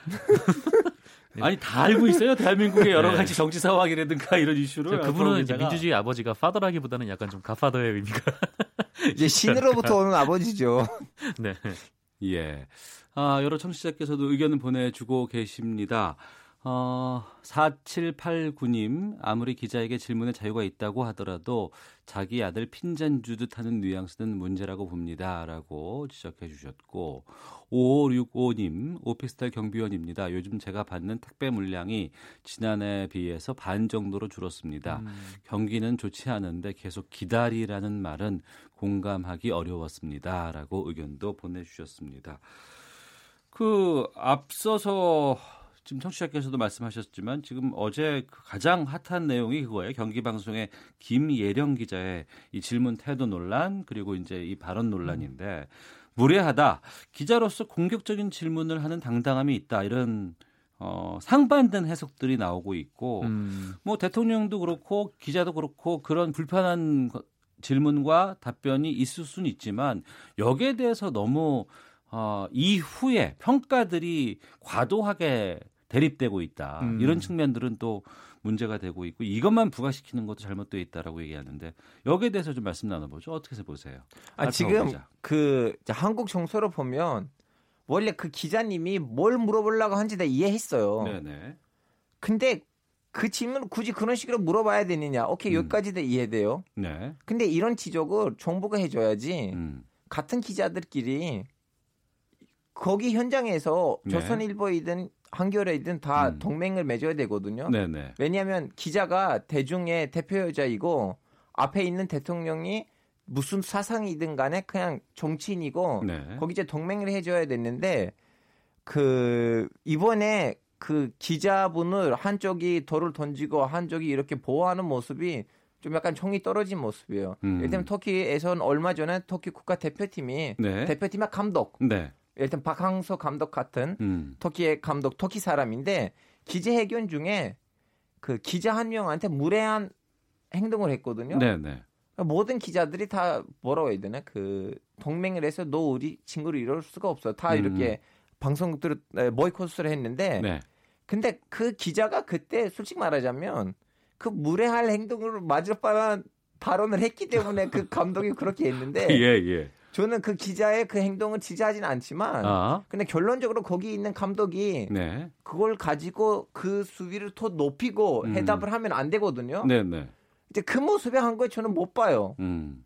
아니 다 알고 있어요. 대한민국의 여러 네. 가지 정치 상황이라든가 이런 이슈를. 그분은 이제. 민주주의 아버지가 파더라기보다는 약간 좀 가파더의 의미가 이제 신으로부터 오는 아버지죠. 네. 예. 아, 여러 청취자께서도 의견을 보내주고 계십니다. 어, 4789님, 아무리 기자에게 질문의 자유가 있다고 하더라도 자기 아들 핀잔 주듯 하는 뉘앙스는 문제라고 봅니다. 라고 지적해 주셨고, 5565님, 오피스텔 경비원입니다. 요즘 제가 받는 택배 물량이 지난해에 비해서 반 정도로 줄었습니다. 경기는 좋지 않은데 계속 기다리라는 말은 공감하기 어려웠습니다. 라고 의견도 보내주셨습니다. 그 앞서서 지금 청취자께서도 말씀하셨지만 지금 어제 그 가장 핫한 내용이 그거예요. 경기 방송의 김예령 기자의 이 질문 태도 논란 그리고 이제 이 발언 논란인데 무례하다. 기자로서 공격적인 질문을 하는 당당함이 있다. 이런 어, 상반된 해석들이 나오고 있고 음. 뭐 대통령도 그렇고 기자도 그렇고 그런 불편한 거- 질문과 답변이 있을 수는 있지만 여기에 대해서 너무 어, 이후에 평가들이 과도하게 대립되고 있다. 음. 이런 측면들은 또 문제가 되고 있고 이것만 부각시키는 것도 잘못되어 있다라고 얘기하는데 여기에 대해서 좀 말씀 나눠보죠. 어떻게 보세요? 아, 지금 기자. 그 한국 정서로 보면 원래 그 기자님이 뭘 물어보려고 한지 다 이해했어요. 네네. 근데 그 질문을 굳이 그런 식으로 물어봐야 되느냐? 오케이 음. 여기까지 다 이해돼요. 네. 근데 이런 지적을 정부가 해줘야지. 음. 같은 기자들끼리 거기 현장에서 네. 조선일보이든 한겨레이든 다 음. 동맹을 맺어야 되거든요. 네네. 왜냐하면 기자가 대중의 대표 여자이고 앞에 있는 대통령이 무슨 사상이든 간에 그냥 정치인이고 네. 거기 이제 동맹을 해줘야 됐는데 그 이번에 그 기자분을 한쪽이 돌을 던지고 한쪽이 이렇게 보호하는 모습이 좀 약간 정이 떨어진 모습이에요. 음. 예를 들면 터키에선 얼마 전에 터키 국가 대표팀이 네. 대표팀의 감독, 네. 들면 박항서 감독 같은 음. 터키의 감독, 터키 사람인데 기자회견 중에 그 기자 한 명한테 무례한 행동을 했거든요. 네네. 모든 기자들이 다 뭐라고 해야 되나 그 동맹을 해서 너 우리 친구를 이럴 수가 없어. 다 음. 이렇게 방송들을 보이콧을 했는데 네. 근데 그 기자가 그때 솔직히 말하자면 그 무례할 행동을 맞을 뻔한 발언을 했기 때문에 그 감독이 그렇게 했는데 예, 예. 저는 그 기자의 그 행동을 지지하진 않지만 아. 근데 결론적으로 거기 있는 감독이 네. 그걸 가지고 그 수위를 더 높이고 음. 해답을 하면 안 되거든요. 네네. 이제 그 모습에 한 거에 저는 못 봐요. 음.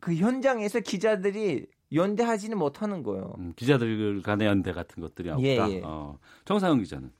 그 현장에서 기자들이 연대하지는 못하는 거예요. 음, 기자들 간의 연대 같은 것들이 없다. 예, 예. 어. 정상훈 기자는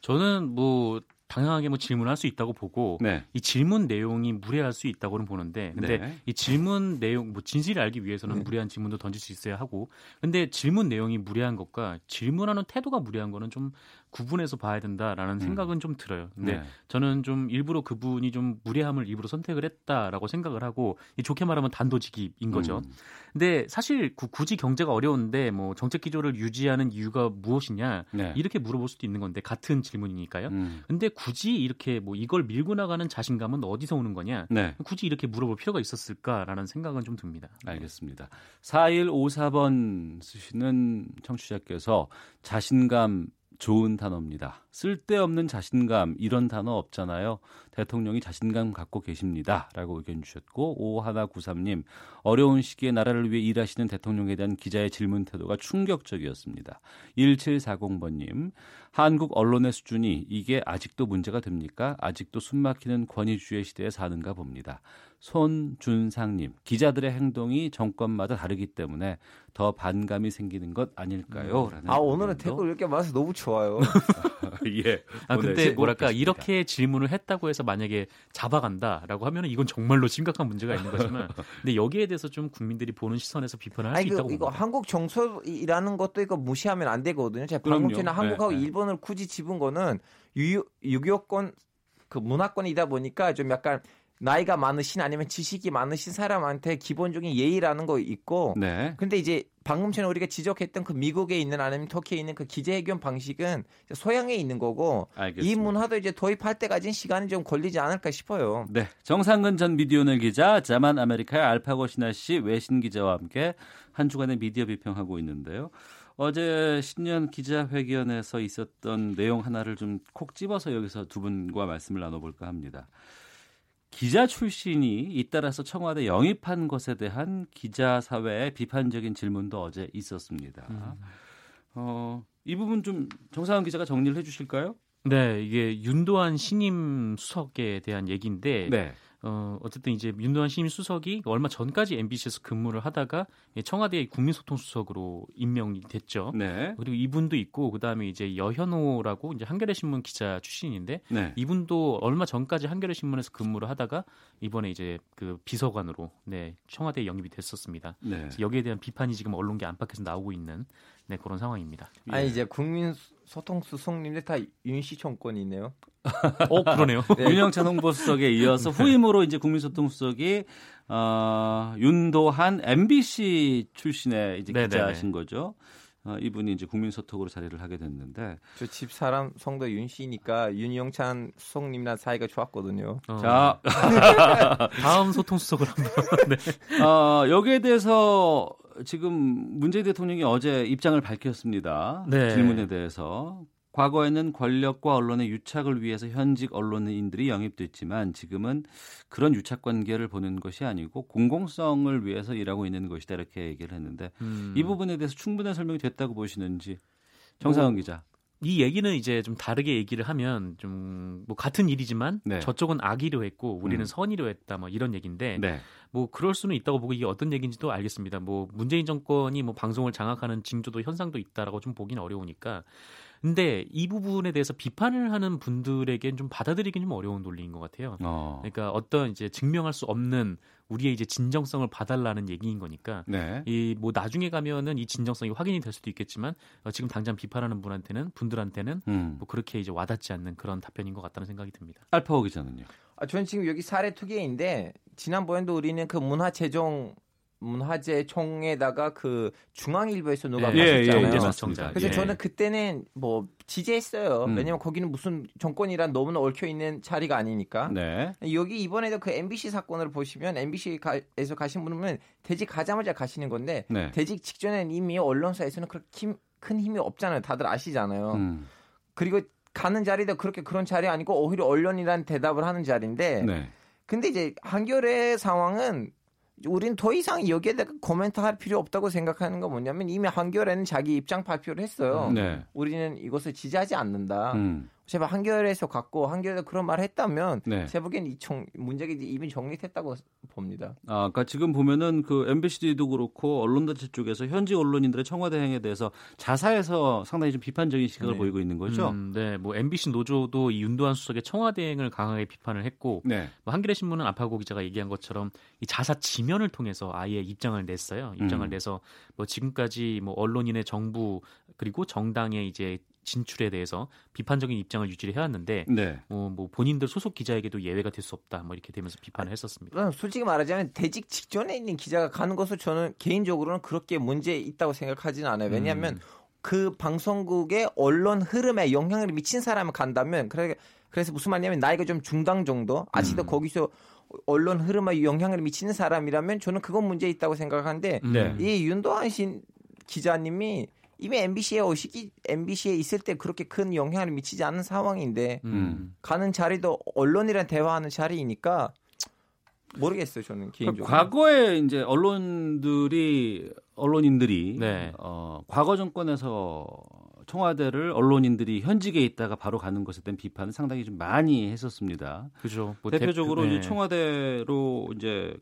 저는 뭐 당연하게 뭐 질문할 수 있다고 보고 네. 이 질문 내용이 무례할 수 있다고는 보는데 근데 네. 이 질문 내용 뭐 진실을 알기 위해서는 무례한 질문도 던질 수 있어야 하고 근데 질문 내용이 무례한 것과 질문하는 태도가 무례한 거는 좀 구분해서 봐야 된다라는 생각은 좀 들어요. 근데 네. 저는 좀 일부러 그분이 좀 무례함을 일부러 선택을 했다라고 생각을 하고 이 좋게 말하면 단도직입인 거죠. 음. 근데 사실 구- 굳이 경제가 어려운데 뭐 정책 기조를 유지하는 이유가 무엇이냐 네. 이렇게 물어볼 수도 있는 건데 같은 질문이니까요. 음. 근데 굳이 이렇게 뭐 이걸 밀고 나가는 자신감은 어디서 오는 거냐? 네. 굳이 이렇게 물어볼 필요가 있었을까라는 생각은 좀 듭니다. 알겠습니다. 4154번 쓰시는 청취자께서 자신감 좋은 단어입니다. 쓸데없는 자신감 이런 단어 없잖아요. 대통령이 자신감 갖고 계십니다. 라고 의견 주셨고 5193님 어려운 시기에 나라를 위해 일하시는 대통령에 대한 기자의 질문 태도가 충격적이었습니다. 1740번님 한국 언론의 수준이 이게 아직도 문제가 됩니까? 아직도 숨막히는 권위주의 시대에 사는가 봅니다. 손준상님 기자들의 행동이 정권마다 다르기 때문에 더 반감이 생기는 것 아닐까요? 라는 아 오늘은 댓글 이렇게 많아서 너무 좋아요. 예. 아 근데 뭐랄까 있겠습니다. 이렇게 질문을 했다고 해서 만약에 잡아간다라고 하면은 이건 정말로 심각한 문제가 있는 거지만 근데 여기에 대해서 좀 국민들이 보는 시선에서 비판을 할수 아니 그, 있다고 이거 봅니다. 한국 정서이라는 것도 이거 무시하면 안 되거든요. 제가 방금. 전에 한국하고 네, 네. 일본을 굳이 집은 거는 유, 유교권 그 문화권이다 보니까 좀 약간 나이가 많으신 아니면 지식이 많으신 사람한테 기본적인 예의라는 거 있고 네. 근데 이제 방금 전에 우리가 지적했던 그 미국에 있는 아니면 터키에 있는 그 기자회견 방식은 소양에 있는 거고 알겠습니다. 이 문화도 이제 도입할 때까지는 시간이 좀 걸리지 않을까 싶어요. 네, 정상근 전 미디어오늘 기자, 자만 아메리카의 알파고 신하 씨 외신 기자와 함께 한 주간의 미디어 비평하고 있는데요. 어제 신년 기자회견에서 있었던 내용 하나를 좀 콕 집어서 여기서 두 분과 말씀을 나눠볼까 합니다. 기자 출신이 잇따라서 청와대 영입한 것에 대한 기자 사회의 비판적인 질문도 어제 있었습니다. 어, 이 부분 좀 정상훈 기자가 정리를 해주실까요? 네, 이게 윤도한 신임 수석에 대한 얘기인데 네. 어, 어쨌든 이제 윤도한 신임 수석이 얼마 전까지 MBC에서 근무를 하다가 청와대 국민소통수석으로 임명이 됐죠. 네. 그리고 이분도 있고 그다음에 이제 여현호라고 이제 한겨레 신문 기자 출신인데 네. 이분도 얼마 전까지 한겨레 신문에서 근무를 하다가 이번에 이제 그 비서관으로 네 청와대에 영입이 됐었습니다. 네. 여기에 대한 비판이 지금 언론계 안팎에서 나오고 있는 네 그런 상황입니다. 아니 이제 국민 소통 수석님들 다 윤씨 정권이네요. 어 그러네요. 네. 윤영찬 홍보수석에 이어서 후임으로 이제 국민소통수석이 어, 윤도한 MBC 출신의 이제 네네네. 기자신 거죠. 어, 이분이 이제 국민소통으로 자리를 하게 됐는데 저 집 사람 성도 윤 씨니까 윤영찬 수석님이랑 사이가 좋았거든요. 어, 자 다음 소통수석을 한번 네. 어, 여기에 대해서 지금 문재인 대통령이 어제 입장을 밝혔습니다. 네. 질문에 대해서 과거에는 권력과 언론의 유착을 위해서 현직 언론인들이 영입됐지만 지금은 그런 유착 관계를 보는 것이 아니고 공공성을 위해서 일하고 있는 것이다 이렇게 얘기를 했는데 음. 이 부분에 대해서 충분한 설명이 됐다고 보시는지 정상훈 뭐, 기자. 이 얘기는 이제 좀 다르게 얘기를 하면 좀 뭐 같은 일이지만 네. 저쪽은 악의로 했고 우리는 음. 선의로 했다 뭐 이런 얘기인데 네. 뭐 그럴 수는 있다고 보고 이게 어떤 얘기인지도 알겠습니다. 뭐 문재인 정권이 뭐 방송을 장악하는 징조도 현상도 있다라고 좀 보기는 어려우니까. 근데 이 부분에 대해서 비판을 하는 분들에겐 좀 받아들이기 좀 어려운 논리인 것 같아요. 어. 그러니까 어떤 이제 증명할 수 없는 우리의 이제 진정성을 봐달라는 얘기인 거니까 네. 이뭐 나중에 가면은 이 진정성이 확인이 될 수도 있겠지만 어, 지금 당장 비판하는 분한테는 분들한테는 음. 뭐 그렇게 이제 와닿지 않는 그런 답변인 것 같다는 생각이 듭니다. 알파오 기자는요. 아, 저는 지금 여기 사례 두 개인데 지난번에도 우리는 그 문화 재정 문화재 총에다가 그 중앙일보에서 누가 네. 예, 예, 가셨잖아요. 예, 맞습니다. 그래서 예. 저는 그때는 뭐 지지했어요. 음. 왜냐면 거기는 무슨 정권이란 너무나 얽혀 있는 자리가 아니니까. 네. 여기 이번에도 그 MBC 사건을 보시면 MBC에서 가신 분은 대직 가자마자 가시는 건데 네. 대직 직전엔 이미 언론사에서는 그렇게 힘, 큰 힘이 없잖아요. 다들 아시잖아요. 음. 그리고 가는 자리도 그렇게 그런 자리 아니고 오히려 언론이란 대답을 하는 자리인데 네. 근데 이제 한겨레 상황은 우린 더 이상 여기에 대해 코멘트 할 필요 없다고 생각하는 건 뭐냐면 이미 한겨레는 자기 입장 발표를 했어요. 네. 우리는 이것을 지지하지 않는다. 음. 제발 한겨레에서 갖고 한겨레 그런 말을 했다면 네. 제 보기엔 이 정, 문제가 이미 정리됐다고 봅니다. 아, 그러니까 지금 보면은 그 MBC도 그렇고 언론단체 쪽에서 현지 언론인들의 청와대 행에 대해서 자사에서 상당히 좀 비판적인 시각을 네. 보이고 있는 거죠. 음, 네, 뭐 MBC 노조도 이 윤도한 수석의 청와대 행을 강하게 비판을 했고, 네. 뭐 한겨레 신문은 안파고 기자가 얘기한 것처럼 이 자사 지면을 통해서 아예 입장을 냈어요. 입장을 음. 내서 뭐 지금까지 뭐 언론인의 정부 그리고 정당의 이제 진출에 대해서 비판적인 입장을 유지를 해왔는데, 네. 뭐, 뭐 본인들 소속 기자에게도 예외가 될 수 없다, 뭐 이렇게 되면서 비판을 했었습니다. 솔직히 말하자면 대직 직전에 있는 기자가 가는 것을 저는 개인적으로는 그렇게 문제 있다고 생각하지는 않아요. 왜냐하면 음. 그 방송국의 언론 흐름에 영향을 미친 사람을 간다면 그래 그래서 무슨 말이냐면 나이가 좀 중당 정도 아직도 음. 거기서 언론 흐름에 영향을 미치는 사람이라면 저는 그건 문제 있다고 생각하는데 네. 이 윤도한 신 기자님이 이미 MBC에 오시기 MBC에 있을 때 그렇게 큰 영향을 미치지 않는 상황인데 음. 가는 자리도 언론이랑 대화하는 자리이니까 모르겠어요 저는 개인적으로. 과거에 이제 언론들이 언론인들이 네. 어, 과거 정권에서 청와대를 언론인들이 현직에 있다가 바로 가는 것에 대한 비판은 상당히 좀 많이 했었습니다. 그죠. 뭐 대표적으로 대표- 이제 네. 청와대로 이제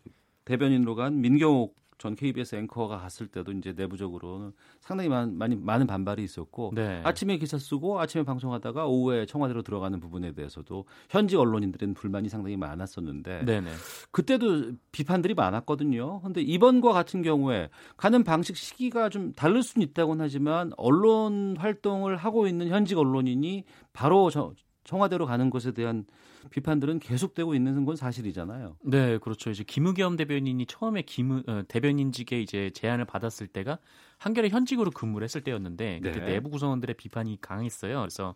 대변인으로 간 민경옥 전 KBS 앵커가 갔을 때도 이제 내부적으로는 상당히 많은, 많이, 많은 반발이 있었고 네. 아침에 기사 쓰고 아침에 방송하다가 오후에 청와대로 들어가는 부분에 대해서도 현지 언론인들은 불만이 상당히 많았었는데 네네. 그때도 비판들이 많았거든요. 근데 이번과 같은 경우에 가는 방식 시기가 좀 다를 수는 있다고는 하지만 언론 활동을 하고 있는 현직 언론인이 바로 저, 청와대로 가는 것에 대한 비판들은 계속되고 있는 건 사실이잖아요. 네, 그렇죠. 이제 김의겸 대변인이 처음에 김 어, 대변인직에 이제 제안을 받았을 때가 한겨레 현직으로 근무를 했을 때였는데 그때 네. 내부 구성원들의 비판이 강했어요. 그래서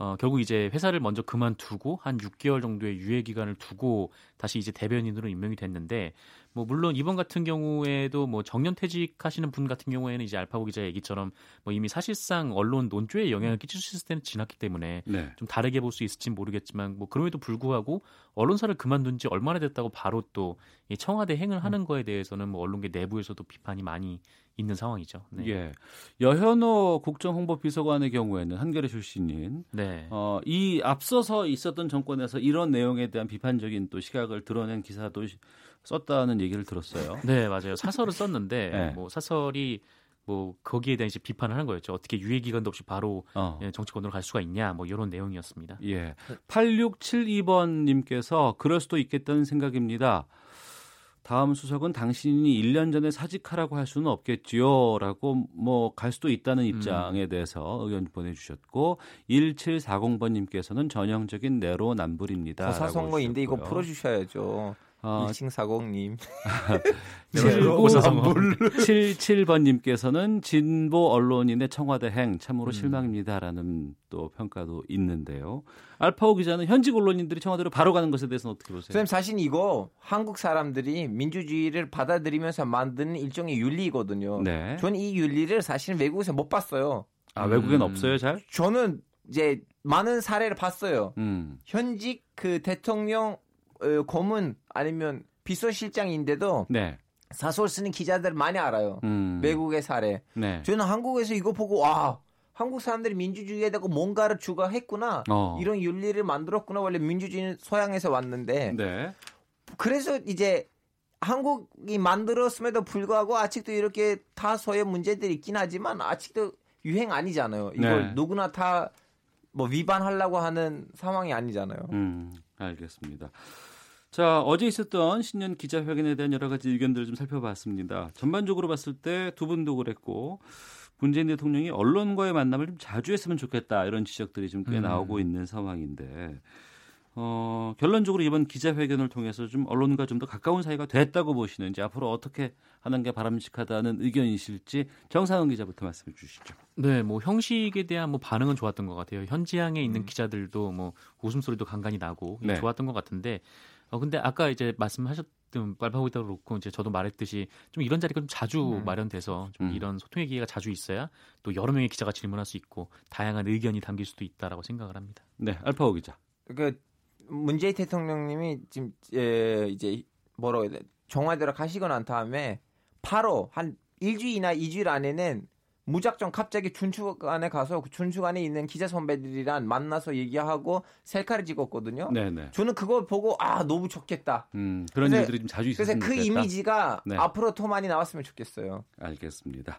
어, 결국 이제 회사를 먼저 그만두고 한 6개월 정도의 유예 기간을 두고 다시 이제 대변인으로 임명이 됐는데 뭐 물론 이번 같은 경우에도 뭐 정년 퇴직하시는 분 같은 경우에는 이제 알파고 기자 얘기처럼 뭐 이미 사실상 언론 논조에 영향을 끼칠 수 있을 때는 지났기 때문에 네. 좀 다르게 볼 수 있을지 모르겠지만 뭐 그럼에도 불구하고 언론사를 그만둔 지 얼마나 됐다고 바로 또 이 청와대 행을 하는 거에 대해서는 뭐 언론계 내부에서도 비판이 많이 있는 상황이죠. 네. 예. 여현호 국정홍보비서관의 경우에는 한겨레 출신인 네. 어, 이 앞서서 있었던 정권에서 이런 내용에 대한 비판적인 또 시각을 드러낸 기사도 시- 썼다는 얘기를 들었어요. 네, 맞아요. 사설을 썼는데 네. 뭐 사설이 뭐 거기에 대한 이제 비판을 하는 거였죠. 어떻게 유예 기간도 없이 바로 어. 예, 정치권으로 갈 수가 있냐, 뭐 이런 내용이었습니다. 예. 8672번 님께서 그럴 수도 있겠다는 생각입니다. 다음 수석은 당신이 1년 전에 사직하라고 할 수는 없겠지요. 라고 뭐 갈 수도 있다는 입장에 대해서 의견 보내주셨고 1740번님께서는 전형적인 내로남불입니다. 고사선거인데 이거 풀어주셔야죠. 어, 1740님. 네, 고사선물. 77번님께서는 진보 언론인의 청와대 행 참으로 음. 실망입니다라는 또 평가도 있는데요. 알파오 기자는 현직 언론인들이 청와대로 바로 가는 것에 대해서는 어떻게 보세요? 선생님 사실 이거 한국 사람들이 민주주의를 받아들이면서 만드는 일종의 윤리거든요. 네. 저는 이 윤리를 사실 외국에서 못 봤어요. 아 외국엔 음. 없어요, 잘? 저는 이제 많은 사례를 봤어요. 음. 현직 그 대통령 어, 고문 아니면 비서실장인데도 네. 사설 쓰는 기자들 많이 알아요. 음. 외국의 사례. 네. 저는 한국에서 이거 보고 와 한국 사람들이 민주주의에 대고 뭔가를 추가했구나 어. 이런 윤리를 만들었구나 원래 민주주의는 서양에서 왔는데 네. 그래서 이제 한국이 만들었음에도 불구하고 아직도 이렇게 다소의 문제들이 있긴 하지만 아직도 유행 아니잖아요. 이걸 네. 누구나 다 뭐 위반하려고 하는 상황이 아니잖아요. 음, 알겠습니다. 자, 어제 있었던 신년 기자회견에 대한 여러 가지 의견들을 좀 살펴봤습니다. 전반적으로 봤을 때 두 분도 그랬고 문재인 대통령이 언론과의 만남을 좀 자주 했으면 좋겠다 이런 지적들이 좀꽤 음. 나오고 있는 상황인데 어, 결론적으로 이번 기자회견을 통해서 좀 언론과 좀 더 가까운 사이가 됐다고 보시는지 앞으로 어떻게 하는 게 바람직하다는 의견이실지 정상훈 기자부터 말씀해 주시죠. 네, 뭐 형식에 대한 뭐 반응은 좋았던 것 같아요. 현지향에 음. 있는 기자들도 뭐 웃음소리도 간간히 나고 네. 좋았던 것 같은데, 어 근데 아까 이제 말씀하셨던 빨파고기다 그렇고 이제 저도 말했듯이 좀 이런 자리가 좀 자주 음. 마련돼서 좀 음. 이런 소통의 기회가 자주 있어야 또 여러 명의 기자가 질문할 수 있고 다양한 의견이 담길 수도 있다라고 생각을 합니다. 네, 알파오 기자. 그 문재인 대통령님이 지금 에, 이제 뭐라고 해야 돼? 청와대로 가시고 난 다음에 바로 한 일주일이나 이주일 안에는 무작정 갑자기 춘추관에 가서 그 춘추관에 있는 기자 선배들이랑 만나서 얘기하고 셀카를 찍었거든요. 네네. 저는 그걸 보고 아 너무 좋겠다. 음, 그런 그래서- 일들이 좀 자주 있었으면 그래서 그 좋겠다. 이미지가 네. 앞으로 더 많이 나왔으면 좋겠어요. 알겠습니다.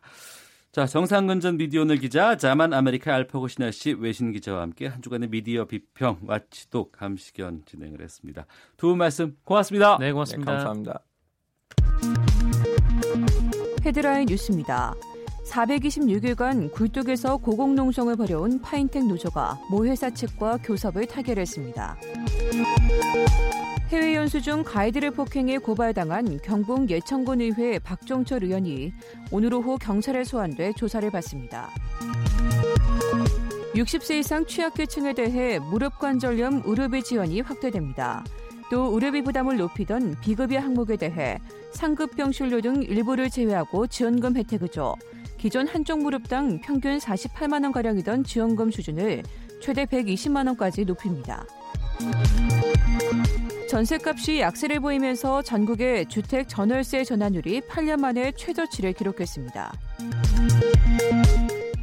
자, 정상근 전 미디어오늘 기자, 자만 아메리카 알파고 시나씨 외신 기자와 함께 한 주간의 미디어 비평 watchdog 감시견 진행을 했습니다. 두 분 말씀 고맙습니다. 네, 고맙습니다. 네, 감사합니다. 헤드라인 뉴스입니다. 426일간 굴뚝에서 고공농성을 벌여온 파인텍 노조가 모 회사 측과 교섭을 타결했습니다. 해외 연수 중 가이드를 폭행해 고발당한 경북 예천군 의회 박종철 의원이 오늘 오후 경찰에 소환돼 조사를 받습니다. 60세 이상 취약계층에 대해 무릎 관절염 의료비 지원이 확대됩니다. 또 의료비 부담을 높이던 비급여 항목에 대해 상급 병실료 등 일부를 제외하고 지원금 혜택을 줘 기존 한쪽 무릎당 평균 48만 원 가량이던 지원금 수준을 최대 120만 원까지 높입니다. 전세값이 약세를 보이면서 전국의 주택 전월세 전환율이 8년 만에 최저치를 기록했습니다.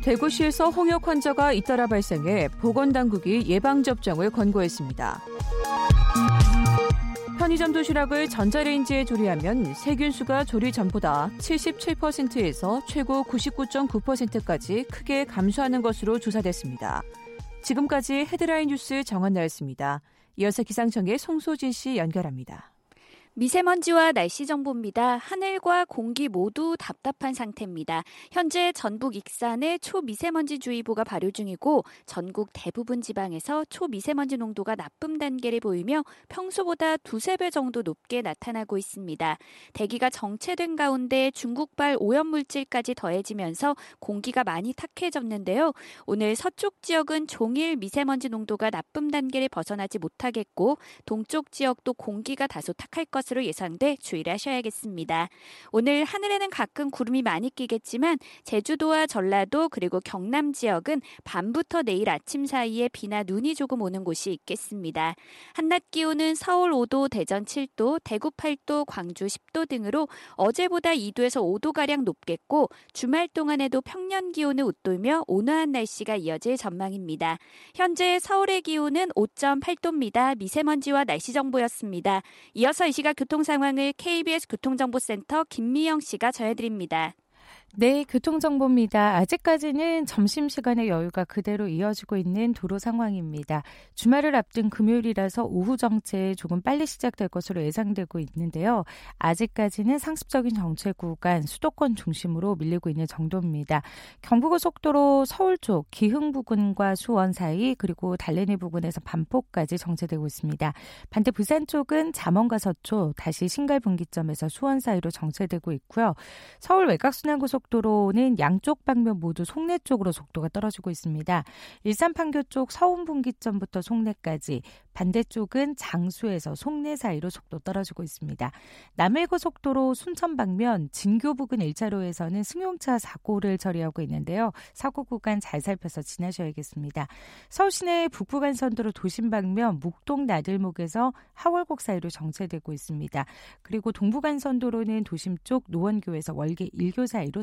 대구시에서 홍역 환자가 잇따라 발생해 보건당국이 예방접종을 권고했습니다. 편의점 도시락을 전자레인지에 조리하면 세균수가 조리 전보다 77%에서 최고 99.9%까지 크게 감소하는 것으로 조사됐습니다. 지금까지 헤드라인 뉴스 정한나였습니다. 이어서 기상청의 송소진 씨 연결합니다. 미세먼지와 날씨 정보입니다. 하늘과 공기 모두 답답한 상태입니다. 현재 전북 익산에 초미세먼지 주의보가 발효 중이고 전국 대부분 지방에서 초미세먼지 농도가 나쁨 단계를 보이며 평소보다 두세 배 정도 높게 나타나고 있습니다. 대기가 정체된 가운데 중국발 오염물질까지 더해지면서 공기가 많이 탁해졌는데요. 오늘 서쪽 지역은 종일 미세먼지 농도가 나쁨 단계를 벗어나지 못하겠고 동쪽 지역도 공기가 다소 탁할 것 으로 예상돼 주의를 하셔야겠습니다. 오늘 하늘에는 가끔 구름이 많이 끼겠지만 제주도와 전라도 그리고 경남 지역은 밤부터 내일 아침 사이에 비나 눈이 조금 오는 곳이 있겠습니다. 한낮 기온은 서울 5도, 대전 7도, 대구 8도, 광주 10도 등으로 어제보다 2도에서 5도가량 높겠고 주말 동안에도 평년 기온을 웃돌며 온화한 날씨가 이어질 전망입니다. 현재 서울의 기온은 5.8도입니다. 미세먼지와 날씨 정보였습니다. 이어서 이 시각 교통 상황을 KBS 교통정보센터 김미영 씨가 전해드립니다. 네, 교통정보입니다. 아직까지는 점심시간의 여유가 그대로 이어지고 있는 도로 상황입니다. 주말을 앞둔 금요일이라서 오후 정체 조금 빨리 시작될 것으로 예상되고 있는데요. 아직까지는 상습적인 정체 구간 수도권 중심으로 밀리고 있는 정도입니다. 경부고속도로 서울 쪽 기흥 부근과 수원 사이 그리고 달래내 부근에서 반포까지 정체되고 있습니다. 반대 부산 쪽은 잠원과 서초 다시 신갈 분기점에서 수원 사이로 정체되고 있고요. 서울 외곽순환고속 고속도로는 양쪽 방면 모두 송내 쪽으로 속도가 떨어지고 있습니다. 일산 판교 쪽 서운 분기점부터 송내까지 반대쪽은 장수에서 송내 사이로 속도 떨어지고 있습니다. 남해고속도로 순천 방면 진교 부근 1차로에서는 승용차 사고를 처리하고 있는데요. 사고 구간 잘 살펴서 지나셔야겠습니다. 서울 시내 북부간선도로 도심 방면 묵동 나들목에서 하월곡 사이로 정체되고 있습니다. 그리고 동부간선도로는 도심 쪽 노원교에서 월계 1교 사이로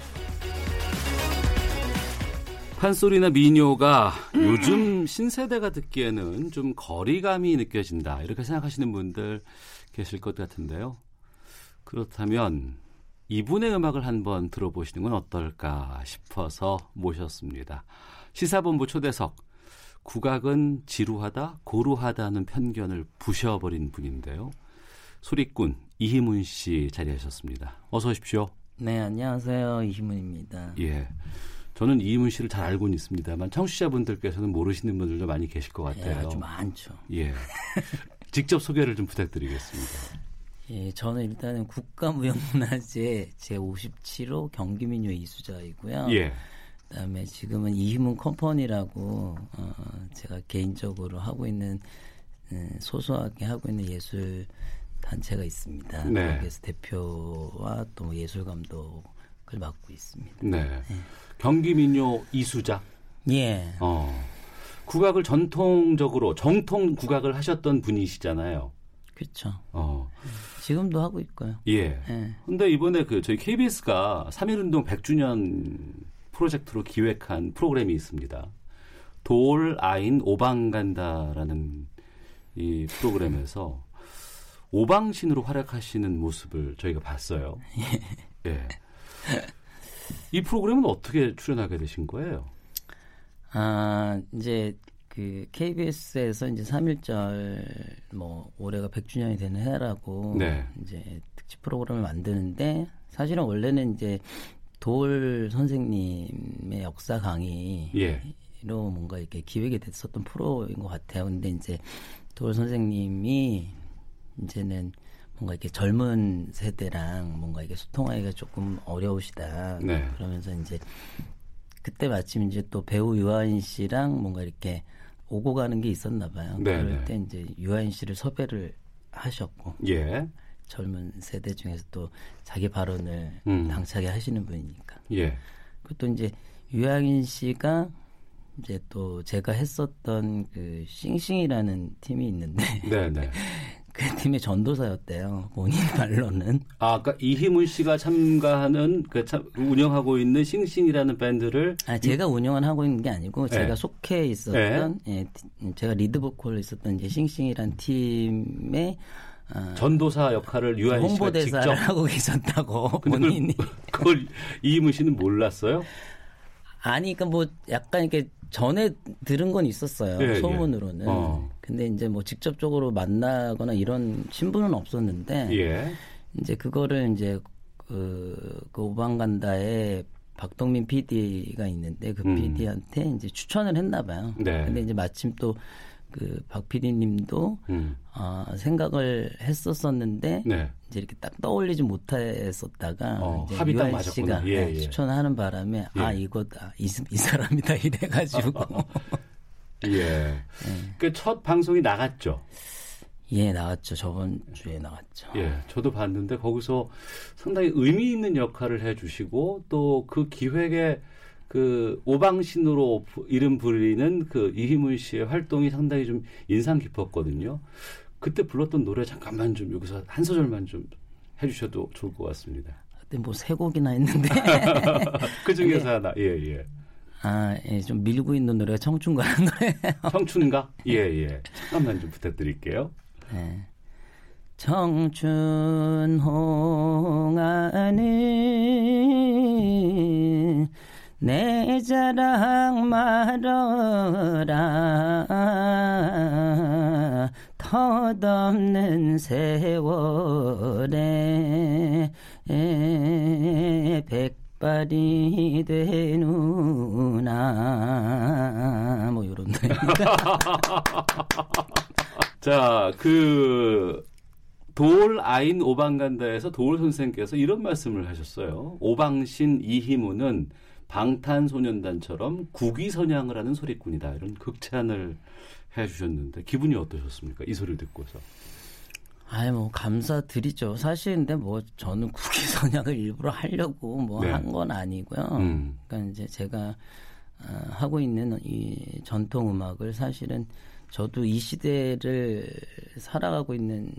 판소리나 민요가 요즘 신세대가 듣기에는 좀 거리감이 느껴진다. 이렇게 생각하시는 분들 계실 것 같은데요. 그렇다면 이분의 음악을 한번 들어보시는 건 어떨까 싶어서 모셨습니다. 시사본부 초대석. 국악은 지루하다, 고루하다는 편견을 부셔버린 분인데요. 소리꾼 이희문 씨 자리하셨습니다. 어서 오십시오. 네, 안녕하세요. 이희문입니다. 예. 저는 이희문 씨를 잘 알고는 있습니다만 청취자분들께서는 모르시는 분들도 많이 계실 것 같아요. 예, 아주 많죠. 예. 직접 소개를 좀 부탁드리겠습니다. 예, 저는 일단은 국가무형문화재 제57호 경기민요 이수자이고요. 예. 그다음에 지금은 이희문 컴퍼니라고 어, 제가 개인적으로 하고 있는 음, 소소하게 하고 있는 예술 단체가 있습니다. 네. 거기에서 대표와 또 예술 감독을 맡고 있습니다. 네. 경기민요 이수자. 예. 어. 국악을 전통적으로 정통 국악을 하셨던 분이시잖아요. 그렇죠. 어. 지금도 하고 있고요. 예. 예. 근데 이번에 그 저희 KBS가 3.1운동 100주년 프로젝트로 기획한 프로그램이 있습니다. 돌, 아인, 오방간다라는 이 프로그램에서 오방신으로 활약하시는 모습을 저희가 봤어요. 예. 이 프로그램은 어떻게 출연하게 되신 거예요? 아, 이제 그 KBS에서 이제 3.1절 뭐 올해가 100주년이 되는 해라고 네. 이제 특집 프로그램을 만드는데 사실은 원래는 이제 돌 선생님의 역사 강의로 예. 뭔가 이렇게 기획이 됐었던 프로인 것 같아요. 근데 이제 돌 선생님이 이제는 뭔가 이렇게 젊은 세대랑 뭔가 이게 소통하기가 조금 어려우시다. 네. 그러면서 이제 그때 마침 이제 또 배우 유아인 씨랑 뭔가 이렇게 오고 가는 게 있었나 봐요. 네, 그럴 네. 때 이제 유아인 씨를 섭외를 하셨고 예. 젊은 세대 중에서 또 자기 발언을 음. 당차게 하시는 분이니까. 예. 그또 이제 유아인 씨가 이제 또 제가 했었던 그 씽씽이라는 팀이 있는데 네, 네. 그 팀의 전도사였대요. 본인 말로는. 아, 아까 이희문 씨가 참가하는 그 참, 운영하고 있는 씽씽이라는 밴드를 아, 제가 운영을 하고 있는 게 아니고 네. 제가 속해 있었던 예, 티- 제가 리드 보컬로 있었던 이제 씽씽이란 팀의 아, 전도사 역할을 유아인 씨가 직접 하고 계셨다고 본인이 그걸 이희문 씨는 몰랐어요? 아니 그러니까 뭐 약간 이렇게 전에 들은 건 있었어요 예, 예. 소문으로는 어. 근데 이제 뭐 직접적으로 만나거나 이런 신분은 없었는데 예. 이제 그거를 이제 그, 그 오방간다에 박동민 PD가 있는데 그 음. PD한테 이제 추천을 했나 봐요. 네. 근데 이제 마침 또 그박 PD님도 음. 아, 생각을 했었었는데 네. 이제 이렇게 딱 떠올리지 못했었다가 어, 이제 합이 딱 맞았구나. 씨가 예, 네, 예. 추천하는 바람에 아 예. 이거다 이, 이 사람이다 이래가지고 예. 그 첫 방송이 나갔죠. 예 나왔죠 저번 주에 나왔죠. 예, 저도 봤는데 거기서 상당히 의미 있는 역할을 해주시고 또 그 기획에 그 오방신으로 부- 이름 부리는 그 이희문 씨의 활동이 상당히 좀 인상 깊었거든요. 그때 불렀던 노래 잠깐만 좀 여기서 한 소절만 좀 해주셔도 좋을 것 같습니다. 그때 뭐 세 곡이나 했는데 그 중에서 하나, 예, 예. 아, 예, 좀 밀고 있는 노래가 청춘가라는 노래. 청춘가? 예, 예. 잠깐만 좀 부탁드릴게요. 네. 청춘 홍하는 내 자랑 말어라 덧없는 세월에 백 발이 되누나 뭐 이런 노래입니다. 자, 그, 돌 아인 오방간다에서 돌 선생께서 이런 말씀을 하셨어요. 오방신 이희무는 방탄소년단처럼 국위선양을 하는 소리꾼이다. 이런 극찬을 해주셨는데 기분이 어떠셨습니까? 이 소리를 듣고서. 아이 뭐 감사드리죠. 사실 근데 뭐 저는 국기 선양을 일부러 하려고 뭐 네. 한건 아니고요. 음. 그러니까 이제 제가 어, 하고 있는 이 전통 음악을 사실은 저도 이 시대를 살아가고 있는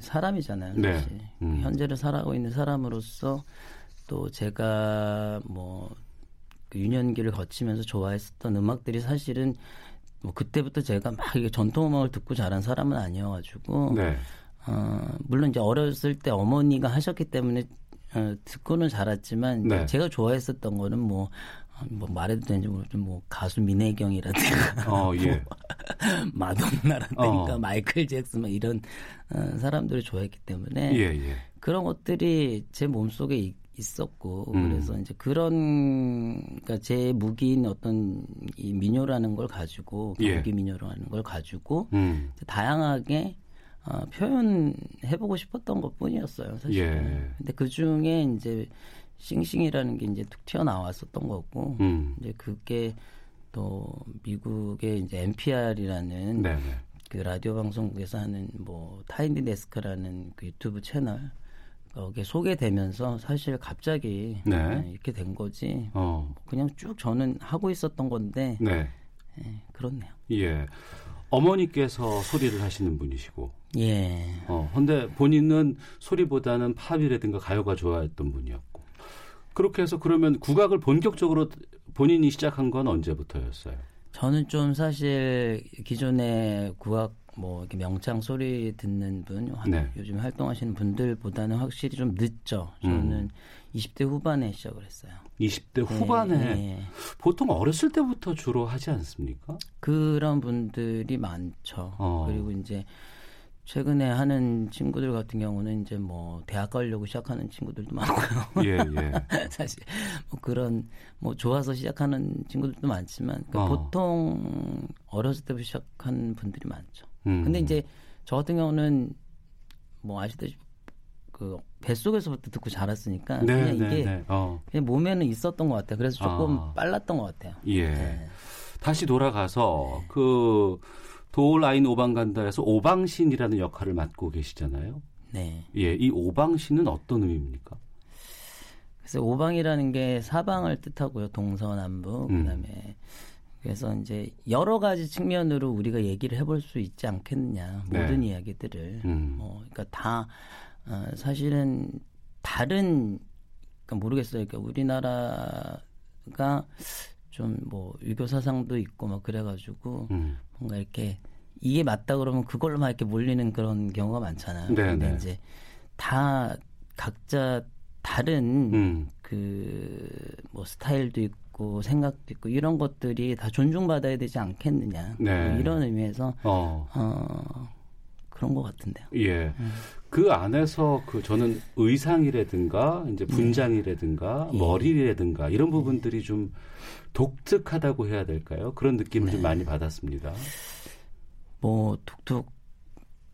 사람이잖아요. 네. 사실. 음. 현재를 살아가고 있는 사람으로서 또 제가 뭐그 유년기를 거치면서 좋아했었던 음악들이 사실은 뭐 그때부터 제가 막 이게 전통 음악을 듣고 자란 사람은 아니어가지고 네. 어, 물론 이제 어렸을 때 어머니가 하셨기 때문에 어, 듣고는 자랐지만 네. 제가 좋아했었던 거는 뭐, 어, 뭐 말해도 되는지 모르지만 뭐 가수 민혜경이라든가 어, 예. 뭐 마돈나라든가 어. 마이클 잭슨 막 이런 어, 사람들을 좋아했기 때문에 예, 예. 그런 것들이 제 몸속에 이- 있었고 음. 그래서 이제 그런 그러니까 제 무기인 어떤 이 민요라는 걸 가지고 예. 경기 민요라는 걸 가지고 음. 다양하게 어, 표현해보고 싶었던 것 뿐이었어요, 사실. 예. 근데 그 중에 이제 싱싱이라는 게 이제 툭 튀어나왔었던 거고, 음. 이제 그게 또 미국의 이제 NPR이라는 네, 네. 그 라디오 방송국에서 하는 뭐 타인디 데스크라는 그 유튜브 채널 거기에 소개되면서 사실 갑자기 네. 네, 이렇게 된 거지. 어. 그냥 쭉 저는 하고 있었던 건데 네. 예, 그렇네요. 예. 어머니께서 소리를 하시는 분이시고. 예. 어, 근데 본인은 소리보다는 팝이라든가 가요가 좋아했던 분이었고. 그렇게 해서 그러면 국악을 본격적으로 본인이 시작한 건 언제부터였어요? 저는 좀 사실 기존에 국악 뭐 이렇게 명창 소리 듣는 분 네. 요즘 활동하시는 분들보다는 확실히 좀 늦죠. 저는 음. 20대 후반에 시작을 했어요. 20대 네, 후반에 네. 보통 어렸을 때부터 주로 하지 않습니까? 그런 분들이 많죠. 어. 그리고 이제 최근에 하는 친구들 같은 경우는 이제 뭐 대학 가려고 시작하는 친구들도 많고요. 예, 예. 사실 뭐 그런 뭐 좋아서 시작하는 친구들도 많지만 그러니까 어. 보통 어렸을 때부터 시작한 분들이 많죠. 음. 근데 이제 저 같은 경우는 뭐 아시다시피 그 뱃속에서부터 듣고 자랐으니까 네, 그냥 네, 이게 네. 어. 그냥 몸에는 있었던 것 같아요. 그래서 조금 아. 빨랐던 것 같아요. 예. 네. 다시 돌아가서 그 도라인 오방간다에서 오방신이라는 역할을 맡고 계시잖아요. 네. 예, 이 오방신은 어떤 의미입니까? 그래서 오방이라는 게 사방을 뜻하고요. 동서남북 음. 그다음에 그래서 이제 여러 가지 측면으로 우리가 얘기를 해볼 수 있지 않겠느냐 네. 모든 이야기들을 음. 뭐 그러니까 다 어, 사실은 다른 그러니까 모르겠어요. 그러니까 우리나라가 좀 뭐 유교 사상도 있고 막 그래가지고 음. 뭔가 이렇게 이게 맞다 그러면 그걸로만 이렇게 몰리는 그런 경우가 많잖아요. 네, 근데 네. 이제 다 각자 다른 음. 그뭐 스타일도 있고 생각도 있고 이런 것들이 다 존중받아야 되지 않겠느냐 네. 뭐 이런 의미에서 어. 어, 그런 것 같은데요. 예. 그 안에서 그 저는 의상이라든가 이제 분장이라든가 예. 머리라든가 이런 부분들이 좀 독특하다고 해야 될까요? 그런 느낌을 네. 좀 많이 받았습니다. 뭐 툭툭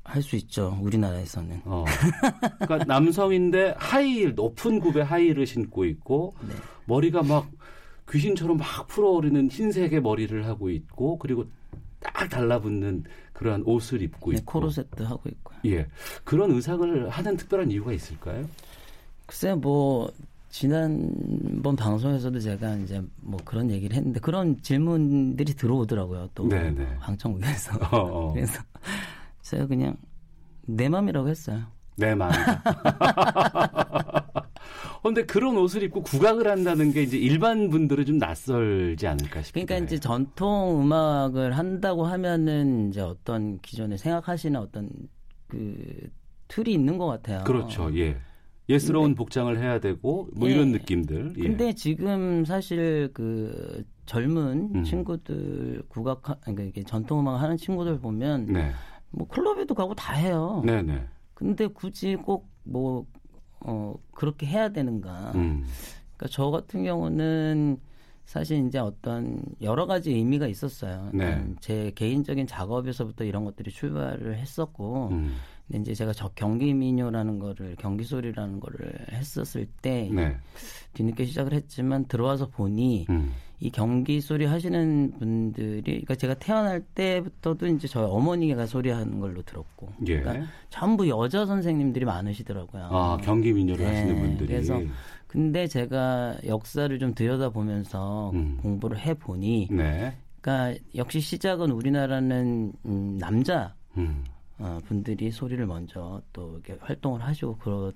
할수 있죠 우리나라에서는. 어. 그러니까 남성인데 하이힐 높은 굽의 하이힐을 신고 있고 네. 머리가 막 귀신처럼 막 풀어오르는 흰색의 머리를 하고 있고 그리고 딱 달라붙는 그러한 옷을 입고 네, 있고 코르셋도 하고 있고요. 예 그런 의상을 하는 특별한 이유가 있을까요? 글쎄 뭐 지난번 방송에서도 제가 이제 뭐 그런 얘기를 했는데 그런 질문들이 들어오더라고요 또 네네. 방청국에서 어, 어. 그래서 제가 그냥 내 맘이라고 했어요. 내 마음. 근데 그런 옷을 입고 국악을 한다는 게 이제 일반 분들은 좀 낯설지 않을까 싶어요. 그러니까 이제 전통 음악을 한다고 하면은 이제 어떤 기존에 생각하시는 어떤 그 틀이 있는 것 같아요. 그렇죠. 예. 예스러운 복장을 해야 되고 뭐 예. 이런 느낌들. 예. 근데 지금 사실 그 젊은 음. 친구들 국악 그러니까 이게 전통 음악 하는 친구들 보면 네. 뭐 클럽에도 가고 다 해요. 네, 네. 근데 굳이 꼭 뭐 어, 그렇게 해야 되는가? 음. 그러니까 저 같은 경우는 사실 이제 어떤 여러 가지 의미가 있었어요. 네. 음, 제 개인적인 작업에서부터 이런 것들이 출발을 했었고, 음. 근데 이제 제가 저 경기 민요라는 거를 경기 소리라는 거를 했었을 때 네. 뒤늦게 시작을 했지만 들어와서 보니 음. 이 경기 소리 하시는 분들이 그러니까 제가 태어날 때부터도 이제 저희 어머니가 소리하는 걸로 들었고, 예. 그러니까 전부 여자 선생님들이 많으시더라고요. 아, 경기 민요를 네, 하시는 분들이. 그래서 근데 제가 역사를 좀 들여다보면서 음. 공부를 해 보니, 네. 그러니까 역시 시작은 우리나라는 음, 남자 음. 어, 분들이 소리를 먼저 또 이렇게 활동을 하시고 그런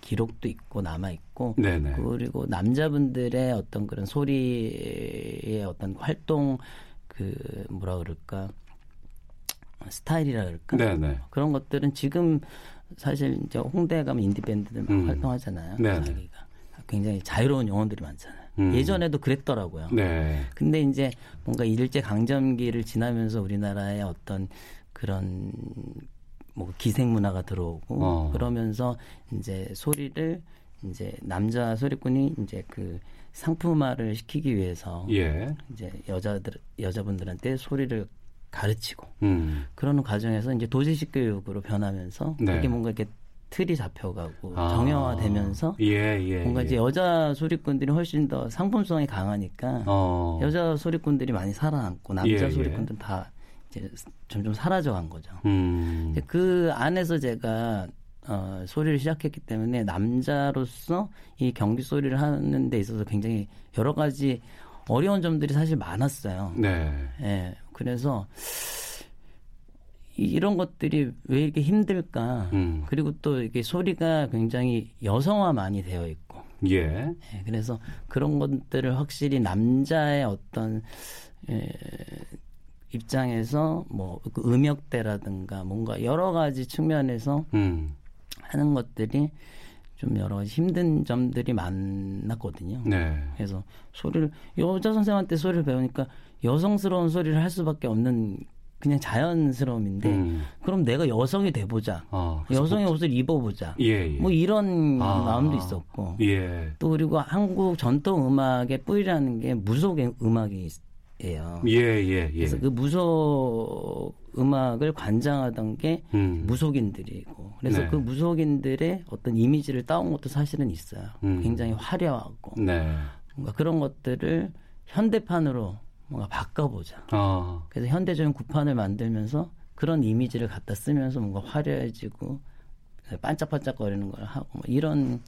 기록도 있고 남아 있고 네네. 그리고 남자분들의 어떤 그런 소리의 어떤 활동 그 뭐라 그럴까 스타일이라 그럴까 네네. 그런 것들은 지금 사실 이제 홍대 가면 인디 밴드들 막 음. 활동하잖아요. 네네. 자기가 굉장히 자유로운 영혼들이 많잖아요. 음. 예전에도 그랬더라고요. 네. 근데 이제 뭔가 일제 강점기를 지나면서 우리나라의 어떤 그런 뭐 기생 문화가 들어오고 어. 그러면서 이제 소리를 이제 남자 소리꾼이 이제 그 상품화를 시키기 위해서 예. 이제 여자들 여자분들한테 소리를 가르치고 음. 그러는 과정에서 이제 도시식 교육으로 변하면서 네. 그게 뭔가 이렇게 틀이 잡혀가고 아. 정형화되면서 예, 예. 뭔가 예. 이제 여자 소리꾼들이 훨씬 더 상품성이 강하니까 어. 여자 소리꾼들이 많이 살아남고 남자 예, 예. 소리꾼들은 다 이제 점점 사라져간 거죠. 음. 그 안에서 제가 어, 소리를 시작했기 때문에 남자로서 이 경기 소리를 하는 데 있어서 굉장히 여러 가지 어려운 점들이 사실 많았어요. 네. 예. 그래서 이- 이런 것들이 왜 이렇게 힘들까? 음. 그리고 또 이게 소리가 굉장히 여성화 많이 되어 있고. 예. 예, 그래서 그런 것들을 확실히 남자의 어떤 예, 입장에서 뭐그 음역대라든가 뭔가 여러 가지 측면에서 음. 하는 것들이 좀 여러 가지 힘든 점들이 많았거든요. 네. 그래서 소리를 여자 선생한테 소리를 배우니까 여성스러운 소리를 할 수밖에 없는 그냥 자연스러움인데 음. 그럼 내가 여성이 돼보자. 어, 그래서 여성의 복- 옷을 입어보자. 예, 예. 뭐 이런 아. 마음도 있었고. 예. 또 그리고 한국 전통 음악의 뿌리라는 게 무속의 음악이 에요. 예, 예, 예. 그래서 그 무속 음악을 관장하던 게 음. 무속인들이고 그래서 네. 그 무속인들의 어떤 이미지를 따온 것도 사실은 있어요. 음. 굉장히 화려하고 네. 뭔가 그런 것들을 현대판으로 뭔가 바꿔보자. 아. 그래서 현대적인 구판을 만들면서 그런 이미지를 갖다 쓰면서 뭔가 화려해지고 반짝반짝거리는 걸 하고 뭐 이런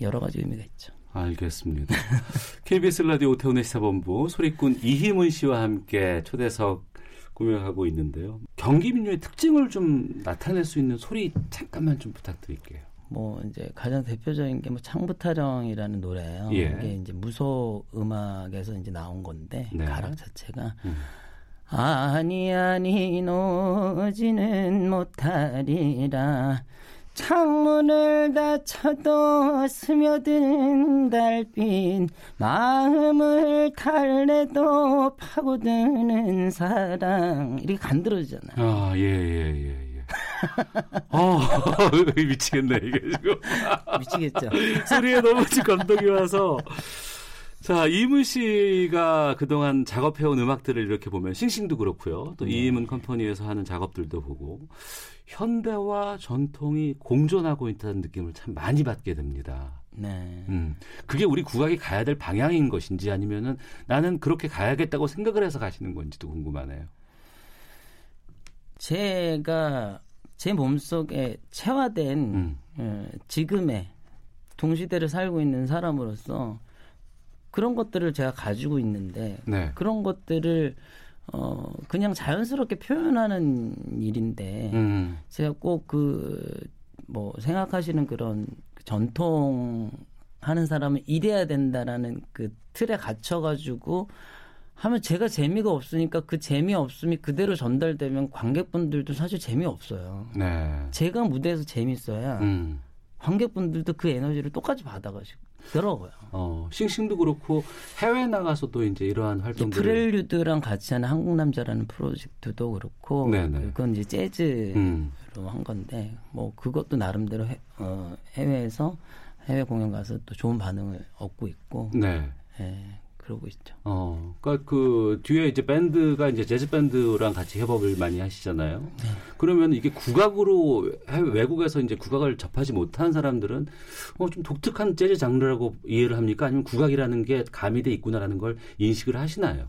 여러 가지 의미가 있죠. 알겠습니다. KBS 라디오 오태훈의 시사본부 소리꾼 이희문 씨와 함께 초대석 꾸며가고 있는데요. 경기 민요의 특징을 좀 나타낼 수 있는 소리 잠깐만 좀 부탁드릴게요. 뭐 이제 가장 대표적인 게 뭐 창부타령이라는 노래예요. 예. 이게 이제 무소 음악에서 이제 나온 건데 네. 가락 자체가 음. 아니 아니 노지는 못하리라 창문을 닫혀도 스며드는 달빛 마음을 달래도 파고드는 사랑 이렇게 간드러지잖아요. 아, 예, 예, 예, 예. 어, 미치겠네, 이게 지금. 미치겠죠. 소리에 너무 감동이 와서. 자, 이문 씨가 그동안 작업해온 음악들을 이렇게 보면 싱싱도 그렇고요. 또 네. 이문 컴퍼니에서 하는 작업들도 보고 현대와 전통이 공존하고 있다는 느낌을 참 많이 받게 됩니다. 네. 음, 그게 우리 국악이 가야 될 방향인 것인지 아니면은 나는 그렇게 가야겠다고 생각을 해서 가시는 건지도 궁금하네요. 제가 제 몸속에 체화된 음. 어, 지금의 동시대를 살고 있는 사람으로서 그런 것들을 제가 가지고 있는데 네. 그런 것들을 어 그냥 자연스럽게 표현하는 일인데 음. 제가 꼭 그 뭐 생각하시는 그런 그 전통 하는 사람은 이래야 된다라는 그 틀에 갇혀 가지고 하면 제가 재미가 없으니까 그 재미 없음이 그대로 전달되면 관객분들도 사실 재미 없어요. 네. 제가 무대에서 재밌어야 음. 관객분들도 그 에너지를 똑같이 받아가시 더라고요. 어, 싱싱도 그렇고 해외 나가서도 이제 이러한 이제 활동들을 프렐류드랑 같이 하는 한국 남자라는 프로젝트도 그렇고 네네. 그건 이제 재즈로 음. 한 건데 뭐 그것도 나름대로 해, 어, 해외에서 해외 공연 가서 또 좋은 반응을 얻고 있고 네. 예, 그러고 있죠. 어, 그러니까 그 뒤에 이제 밴드가 이제 재즈 밴드랑 같이 협업을 많이 하시잖아요. 네. 그러면 이게 국악으로 해외 외국에서 이제 국악을 접하지 못한 사람들은 어, 좀 독특한 재즈 장르라고 이해를 합니까? 아니면 국악이라는 게 가미돼 있구나라는 걸 인식을 하시나요?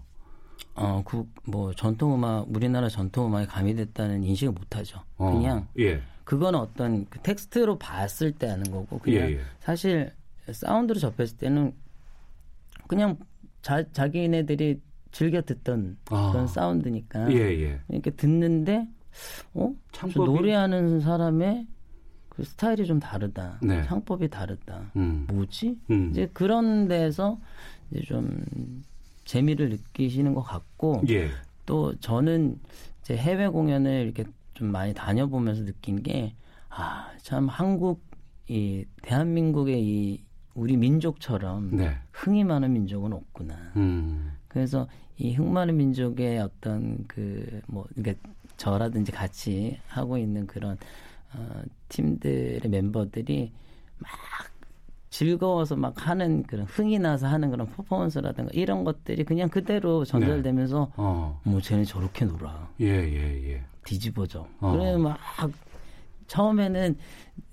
어, 그, 뭐, 전통음악, 우리나라 전통음악이 가미됐다는 인식을 못하죠. 어, 그냥, 예. 그거는 어떤 그 텍스트로 봤을 때 하는 거고, 그냥 예, 예. 사실 사운드로 접했을 때는 그냥 자, 자기네들이 즐겨 듣던 아. 그런 사운드니까. 예, 예. 이렇게 듣는데, 어? 저 창법이- 노래하는 사람의 그 스타일이 좀 다르다. 네. 창법이 다르다. 음. 뭐지? 음. 이제 그런 데서 이제 좀 재미를 느끼시는 것 같고 예. 또 저는 이제 해외 공연을 이렇게 좀 많이 다녀보면서 느낀 게 아, 참 한국 이 대한민국의 이 우리 민족처럼 네. 흥이 많은 민족은 없구나. 음. 그래서 이 흥 많은 민족의 어떤 그 뭐 그러니까 저라든지 같이 하고 있는 그런 어, 팀들의 멤버들이 막 즐거워서 막 하는 그런 흥이 나서 하는 그런 퍼포먼스라든가 이런 것들이 그냥 그대로 전달되면서 어. 뭐 쟤는 저렇게 놀아 예, 예, 예. 뒤집어져 어. 그래 막 처음에는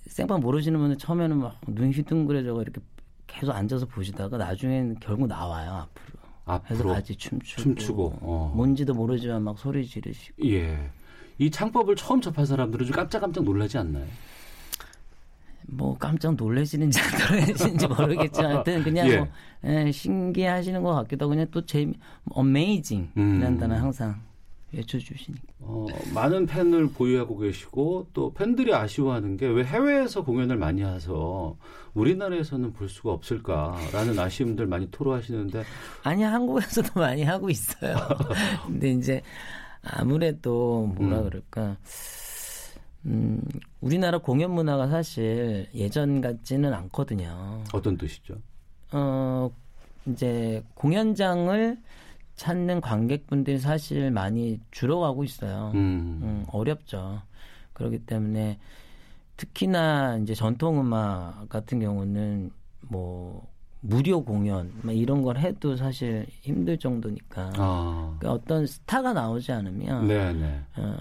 생방 모르시는 분들 처음에는 막눈 휘둥그레져가 이렇게 계속 앉아서 보시다가 나중엔 결국 나와요 앞으로 해서 앞으로 같이 춤추고, 춤추고, 어. 뭔지도 모르지만 막 소리 지르시고 예. 이 창법을 처음 접한 사람들은 좀 깜짝깜짝 놀라지 않나요? 뭐 깜짝 놀라시는지 안 놀라시는지 모르겠지만 하여튼 그냥 예. 뭐 예, 신기하시는 것 같기도 하고 그냥 또 재미 어메이징 이라는 음. 단어 항상 외쳐주시니까 어, 많은 팬을 보유하고 계시고 또 팬들이 아쉬워하는 게 왜 해외에서 공연을 많이 해서 우리나라에서는 볼 수가 없을까라는 아쉬움들 많이 토로하시는데 아니 한국에서도 많이 하고 있어요. 근데 이제 아무래도 뭐라 음. 그럴까 음, 우리나라 공연 문화가 사실 예전 같지는 않거든요. 어떤 뜻이죠? 어, 이제 공연장을 찾는 관객분들이 사실 많이 줄어가고 있어요. 음. 음, 어렵죠. 그렇기 때문에 특히나 이제 전통 음악 같은 경우는 뭐 무료 공연 막 이런 걸 해도 사실 힘들 정도니까 아. 그러니까 어떤 스타가 나오지 않으면 네네. 어,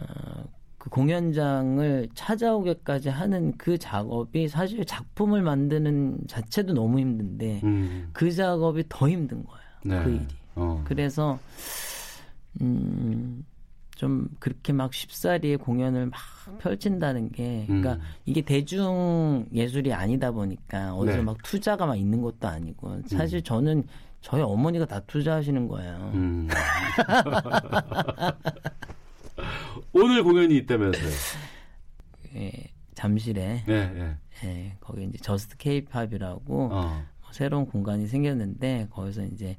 그 공연장을 찾아오게까지 하는 그 작업이 사실 작품을 만드는 자체도 너무 힘든데 음. 그 작업이 더 힘든 거예요. 네. 그 일이. 어. 그래서 음, 좀 그렇게 막 쉽사리에 공연을 막 펼친다는 게 그러니까 음. 이게 대중 예술이 아니다 보니까 어디서 네. 막 투자가 막 있는 것도 아니고 사실 저는 저희 어머니가 다 투자하시는 거예요. 음. 오늘 공연이 있다면서요? 예, 잠실에 네, 네. 예, 거기 이제 저스트 케이팝이라고 어. 새로운 공간이 생겼는데 거기서 이제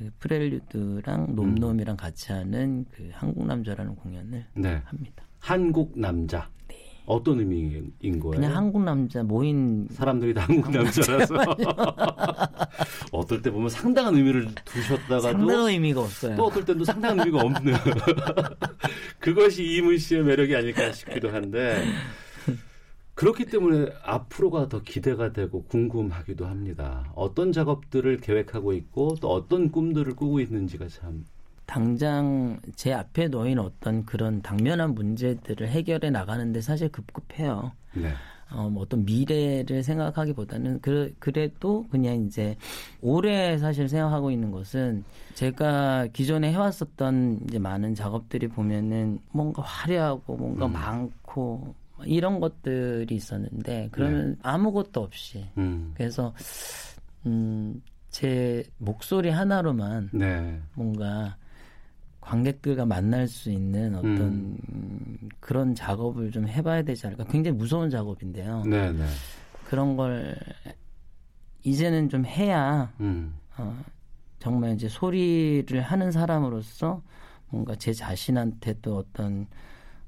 그 프렐류드랑 놈놈이랑 같이 하는 그 한국 남자라는 공연을 네. 합니다. 한국 남자. 어떤 의미인 거예요? 그냥 한국 남자 모인 사람들이 다 한국 남자라서 어떨 때 보면 상당한 의미를 두셨다가도 상당한 의미가 없어요. 또 어떨 때도 상당한 의미가 없는 그것이 이문 씨의 매력이 아닐까 싶기도 한데 그렇기 때문에 앞으로가 더 기대가 되고 궁금하기도 합니다. 어떤 작업들을 계획하고 있고 또 어떤 꿈들을 꾸고 있는지가 참 당장 제 앞에 놓인 어떤 그런 당면한 문제들을 해결해 나가는데 사실 급급해요. 네. 어, 뭐 어떤 미래를 생각하기보다는 그, 그래도 그냥 이제 올해 사실 생각하고 있는 것은 제가 기존에 해왔었던 이제 많은 작업들이 보면은 뭔가 화려하고 뭔가 음. 많고 이런 것들이 있었는데 그러면 아무것도 없이 음. 그래서 음, 제 목소리 하나로만 네. 뭔가 관객들과 만날 수 있는 어떤 음. 음, 그런 작업을 좀 해봐야 되지 않을까. 굉장히 무서운 작업인데요. 네, 네. 그런 걸 이제는 좀 해야 음. 어, 정말 이제 소리를 하는 사람으로서 뭔가 제 자신한테 또 어떤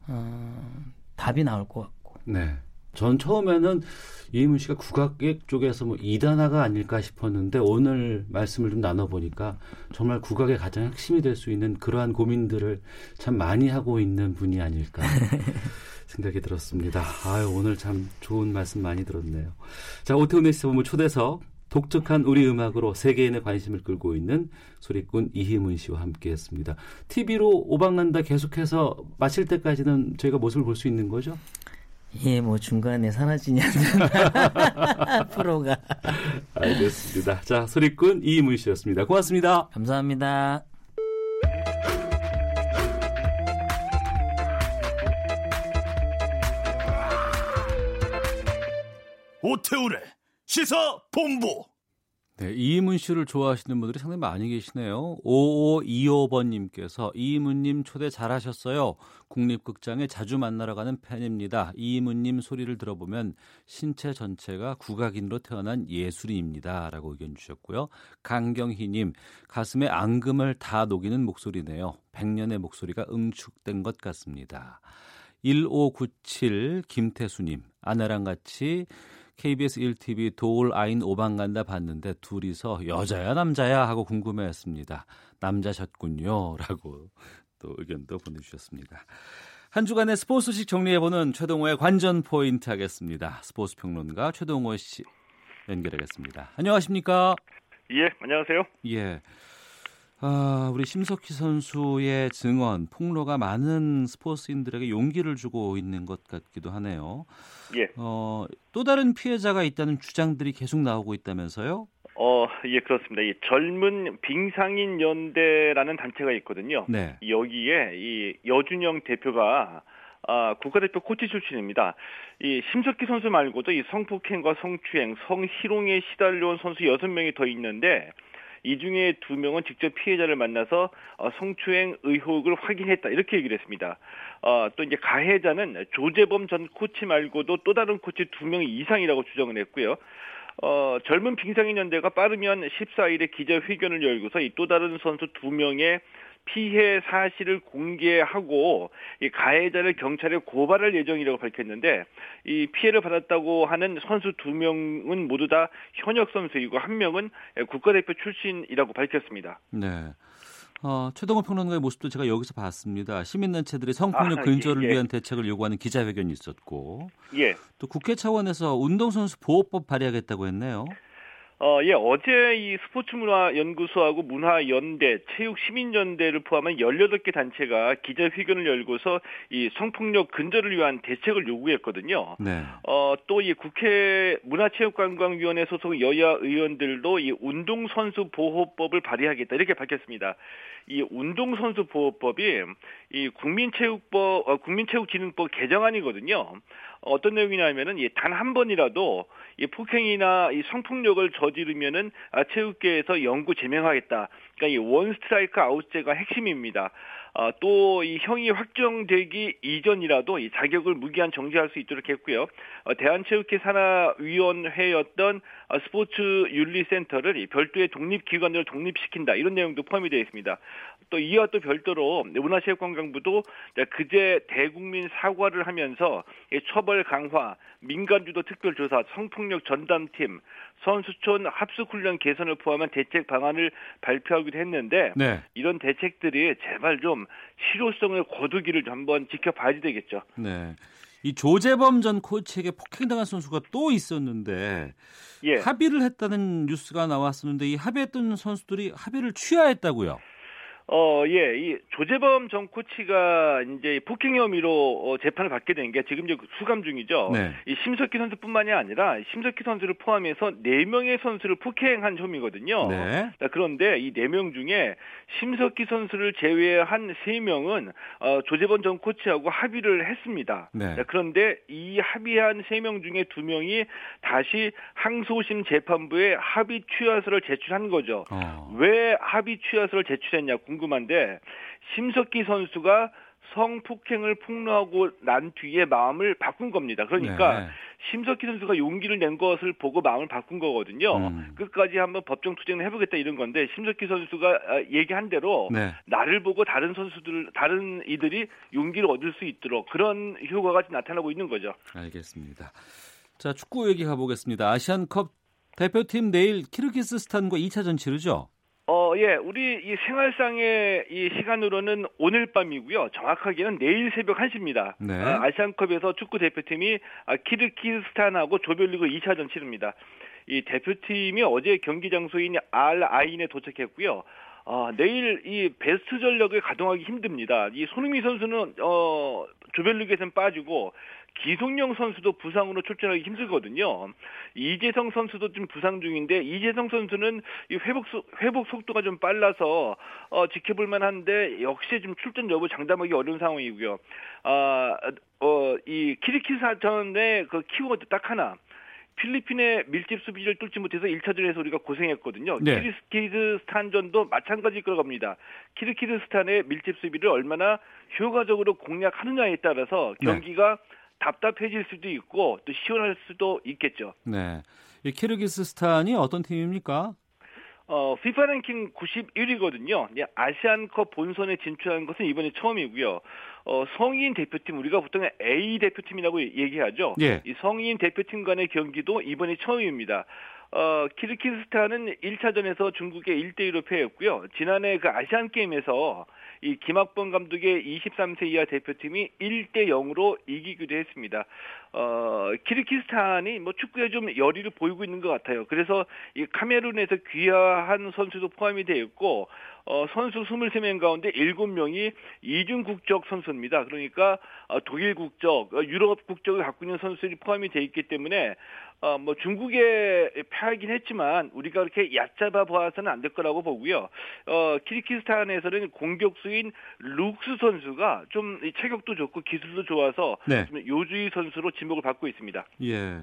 어, 답이 나올 것 같고. 네. 전 처음에는 이문 씨가 국악계 쪽에서 뭐 이단화가 아닐까 싶었는데 오늘 말씀을 좀 나눠보니까 정말 국악의 가장 핵심이 될 수 있는 그러한 고민들을 참 많이 하고 있는 분이 아닐까 생각이 들었습니다. 아유, 오늘 참 좋은 말씀 많이 들었네요. 자, 오태훈의 시사본부 초대석 독특한 우리 음악으로 세계인의 관심을 끌고 있는 소리꾼 이희문 씨와 함께했습니다. TV로 오방간다 계속해서 마칠 때까지는 저희가 모습을 볼 수 있는 거죠? 예, 뭐 중간에 사라지냐는 프로가. 알겠습니다. 자, 소리꾼 이희문 씨였습니다. 고맙습니다. 감사합니다. 오태우래 시사 본부. 네, 이희문 씨를 좋아하시는 분들이 상당히 많이 계시네요. 5525번님께서 이희문님 초대 잘하셨어요. 국립극장에 자주 만나러 가는 팬입니다. 이희문님 소리를 들어보면 신체 전체가 국악인으로 태어난 예술인입니다. 라고 의견 주셨고요. 강경희님, 가슴에 앙금을 다 녹이는 목소리네요. 백년의 목소리가 응축된 것 같습니다. 1597 김태수님, 아내랑 같이 KBS 1TV 도울 아인 오방 간다 봤는데 둘이서 여자야 남자야 하고 궁금해했습니다. 남자셨군요. 라고 또 의견도 보내주셨습니다. 한 주간의 스포츠 소식 정리해보는 최동호의 관전 포인트 하겠습니다. 스포츠 평론가 최동호 씨 연결하겠습니다. 안녕하십니까? 예, 안녕하세요. 예. 아, 우리 심석희 선수의 증언, 폭로가 많은 스포츠인들에게 용기를 주고 있는 것 같기도 하네요. 예. 어, 또 다른 피해자가 있다는 주장들이 계속 나오고 있다면서요? 어, 예, 그렇습니다. 이 젊은 빙상인 연대라는 단체가 있거든요. 네. 여기에 이 여준영 대표가 아, 국가대표 코치 출신입니다. 이 심석희 선수 말고도 이 성폭행과 성추행, 성희롱에 시달려온 선수 6명이 더 있는데 이 중에 두 명은 직접 피해자를 만나서 어, 성추행 의혹을 확인했다 이렇게 얘기를 했습니다. 어, 또 이제 가해자는 조재범 전 코치 말고도 또 다른 코치 두 명 이상이라고 주장을 했고요. 어, 젊은 빙상인 연대가 빠르면 14일에 기자회견을 열고서 이 또 다른 선수 두 명의 피해 사실을 공개하고 이 가해자를 경찰에 고발할 예정이라고 밝혔는데 이 피해를 받았다고 하는 선수 두 명은 모두 다 현역 선수이고 한 명은 국가대표 출신이라고 밝혔습니다. 네. 어, 최동호 평론가의 모습도 제가 여기서 봤습니다. 시민단체들이 성폭력 아, 근절을 예, 예. 위한 대책을 요구하는 기자회견이 있었고 예. 또 국회 차원에서 운동선수 보호법 발의하겠다고 했네요. 어, 예, 어제 이 스포츠문화연구소하고 문화연대, 체육시민연대를 포함한 18개 단체가 기자회견을 열고서 이 성폭력 근절을 위한 대책을 요구했거든요. 네. 어, 또 이 국회 문화체육관광위원회 소속 여야 의원들도 이 운동선수 보호법을 발의하겠다 이렇게 밝혔습니다. 이 운동선수 보호법이 이 국민체육법, 어, 국민체육진흥법 개정안이거든요. 어떤 내용이냐면은 단한 번이라도 이 폭행이나 이 성폭력을 저지르면은 아, 체육계에서 영구 제명하겠다. 그러니까 이 원 스트라이크 아웃제가 핵심입니다. 어, 또이 형이 확정되기 이전이라도 이 자격을 무기한 정지할 수 있도록 했고요. 어, 대한체육회 산하위원회였던 어, 스포츠 윤리센터를 이 별도의 독립기관으로 독립시킨다 이런 내용도 포함이 되어 있습니다. 또 이와 또 별도로 문화체육관광부도 그제 대국민 사과를 하면서 이 처벌 강화, 민간주도 특별조사, 성폭력 전담팀, 선수촌 합숙훈련 개선을 포함한 대책 방안을 발표하기도 했는데 네. 이런 대책들이 제발 좀 실효성을 거두기를 좀 한번 지켜봐야 되겠죠. 네. 이 조재범 전 코치에게 폭행당한 선수가 또 있었는데 예. 합의를 했다는 뉴스가 나왔었는데 이 합의했던 선수들이 합의를 취하했다고요. 어, 예, 이 조재범 전 코치가 이제 폭행 혐의로 어, 재판을 받게 된 게 지금 이제 수감 중이죠. 네. 이 심석희 선수뿐만이 아니라 심석희 선수를 포함해서 네 명의 선수를 폭행한 혐의거든요. 네. 자, 그런데 이 네 명 중에 심석희 선수를 제외한 세 명은 어, 조재범 전 코치하고 합의를 했습니다. 네. 자, 그런데 이 합의한 세 명 중에 두 명이 다시 항소심 재판부에 합의 취하서를 제출한 거죠. 어. 왜 합의 취하서를 제출했냐 궁금 한데 심석희 선수가 성폭행을 폭로하고 난 뒤에 마음을 바꾼 겁니다. 그러니까 네. 심석희 선수가 용기를 낸 것을 보고 마음을 바꾼 거거든요. 음. 끝까지 한번 법정 투쟁을 해보겠다 이런 건데 심석희 선수가 아, 얘기한 대로 네. 나를 보고 다른 선수들, 다른 이들이 용기를 얻을 수 있도록 그런 효과가 나타나고 있는 거죠. 알겠습니다. 자, 축구 얘기 가보겠습니다. 아시안컵 대표팀 내일 키르기스스탄과 2차전 치르죠? 어, 예, 우리 이 생활상의 이 시간으로는 오늘 밤이고요. 정확하게는 내일 새벽 1시입니다. 네. 아, 아시안컵에서 축구 대표팀이 아, 키르기스탄하고 조별리그 2차전 치릅니다. 이 대표팀이 어제 경기 장소인 알 아인에 도착했고요. 어, 내일 이 베스트 전력을 가동하기 힘듭니다. 이 손흥민 선수는 어, 조별리그에서는 빠지고 기성용 선수도 부상으로 출전하기 힘들거든요. 이재성 선수도 좀 부상 중인데 이재성 선수는 이 회복 속 회복 속도가 좀 빨라서 어, 지켜볼 만한데 역시 좀 출전 여부 장담하기 어려운 상황이고요. 아, 어, 이 키르키스탄의 그 키워드 딱 하나. 필리핀의 밀집 수비를 뚫지 못해서 1차전에서 우리가 고생했거든요. 네. 키르키스탄전도 마찬가지일 거라고 합니다. 키르키스탄의 밀집 수비를 얼마나 효과적으로 공략하느냐에 따라서 네. 경기가 답답해질 수도 있고 또 시원할 수도 있겠죠. 네. 이 키르기스스탄이 어떤 팀입니까? 어, FIFA 랭킹 91위거든요. 아시안컵 본선에 진출한 것은 이번이 처음이고요. 어, 성인 대표팀 우리가 보통 A 대표팀이라고 얘기하죠. 예. 이 성인 대표팀 간의 경기도 이번이 처음입니다. 어, 키르키스탄은 1차전에서 중국에 1대1로 패했고요. 지난해 그 아시안 게임에서 이 김학범 감독의 23세 이하 대표팀이 1대 0으로 이기기도 했습니다. 어, 키르키스탄이 뭐 축구에 좀 열의를 보이고 있는 것 같아요. 그래서 이 카메룬에서 귀화한 선수도 포함이 되어 있고 어, 선수 23명 가운데 7명이 이중 국적 선수입니다. 그러니까 어, 독일 국적, 어, 유럽 국적을 갖고 있는 선수들이 포함이 되어 있기 때문에 어, 뭐 중국에 패하긴 했지만 우리가 그렇게 얕잡아 보아서는 안 될 거라고 보고요. 어, 키르키스탄에서는 공격수인 룩스 선수가 좀이 체격도 좋고 기술도 좋아서 네. 좀 요주의 선수로 지목을 받고 있습니다. 예.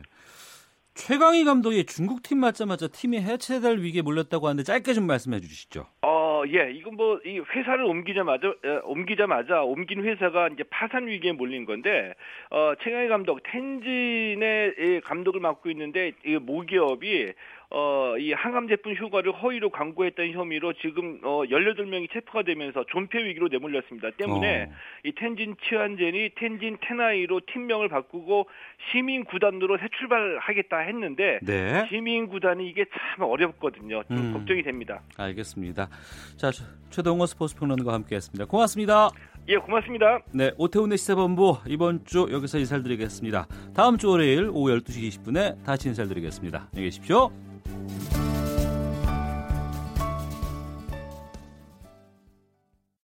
최강희 감독이 중국 팀 맞자마자 팀이 해체될 위기에 몰렸다고 하는데 짧게 좀 말씀해 주시죠. 어, 예, 이건 뭐, 이 회사를 옮기자마자, 에, 옮기자마자, 옮긴 회사가 이제 파산 위기에 몰린 건데, 어, 최강희 감독, 텐진의 이 감독을 맡고 있는데, 이 모기업이, 어, 이 항암 제품 효과를 허위로 광고했던 혐의로 지금, 어, 18명이 체포가 되면서 존폐 위기로 내몰렸습니다. 때문에, 어. 이 텐진 치안젠이 텐진 테나이로 팀명을 바꾸고 시민 구단으로 새 출발하겠다 했는데, 네. 시민 구단이 이게 참 어렵거든요. 좀 음. 걱정이 됩니다. 알겠습니다. 자, 최- 최동호 스포츠 평론가 함께했습니다. 고맙습니다. 예, 고맙습니다. 네, 오태훈의 시사본부 이번 주 여기서 인사를 드리겠습니다. 다음 주 월요일 오후 12시 20분에 다시 인사를 드리겠습니다. 안녕히 계십시오.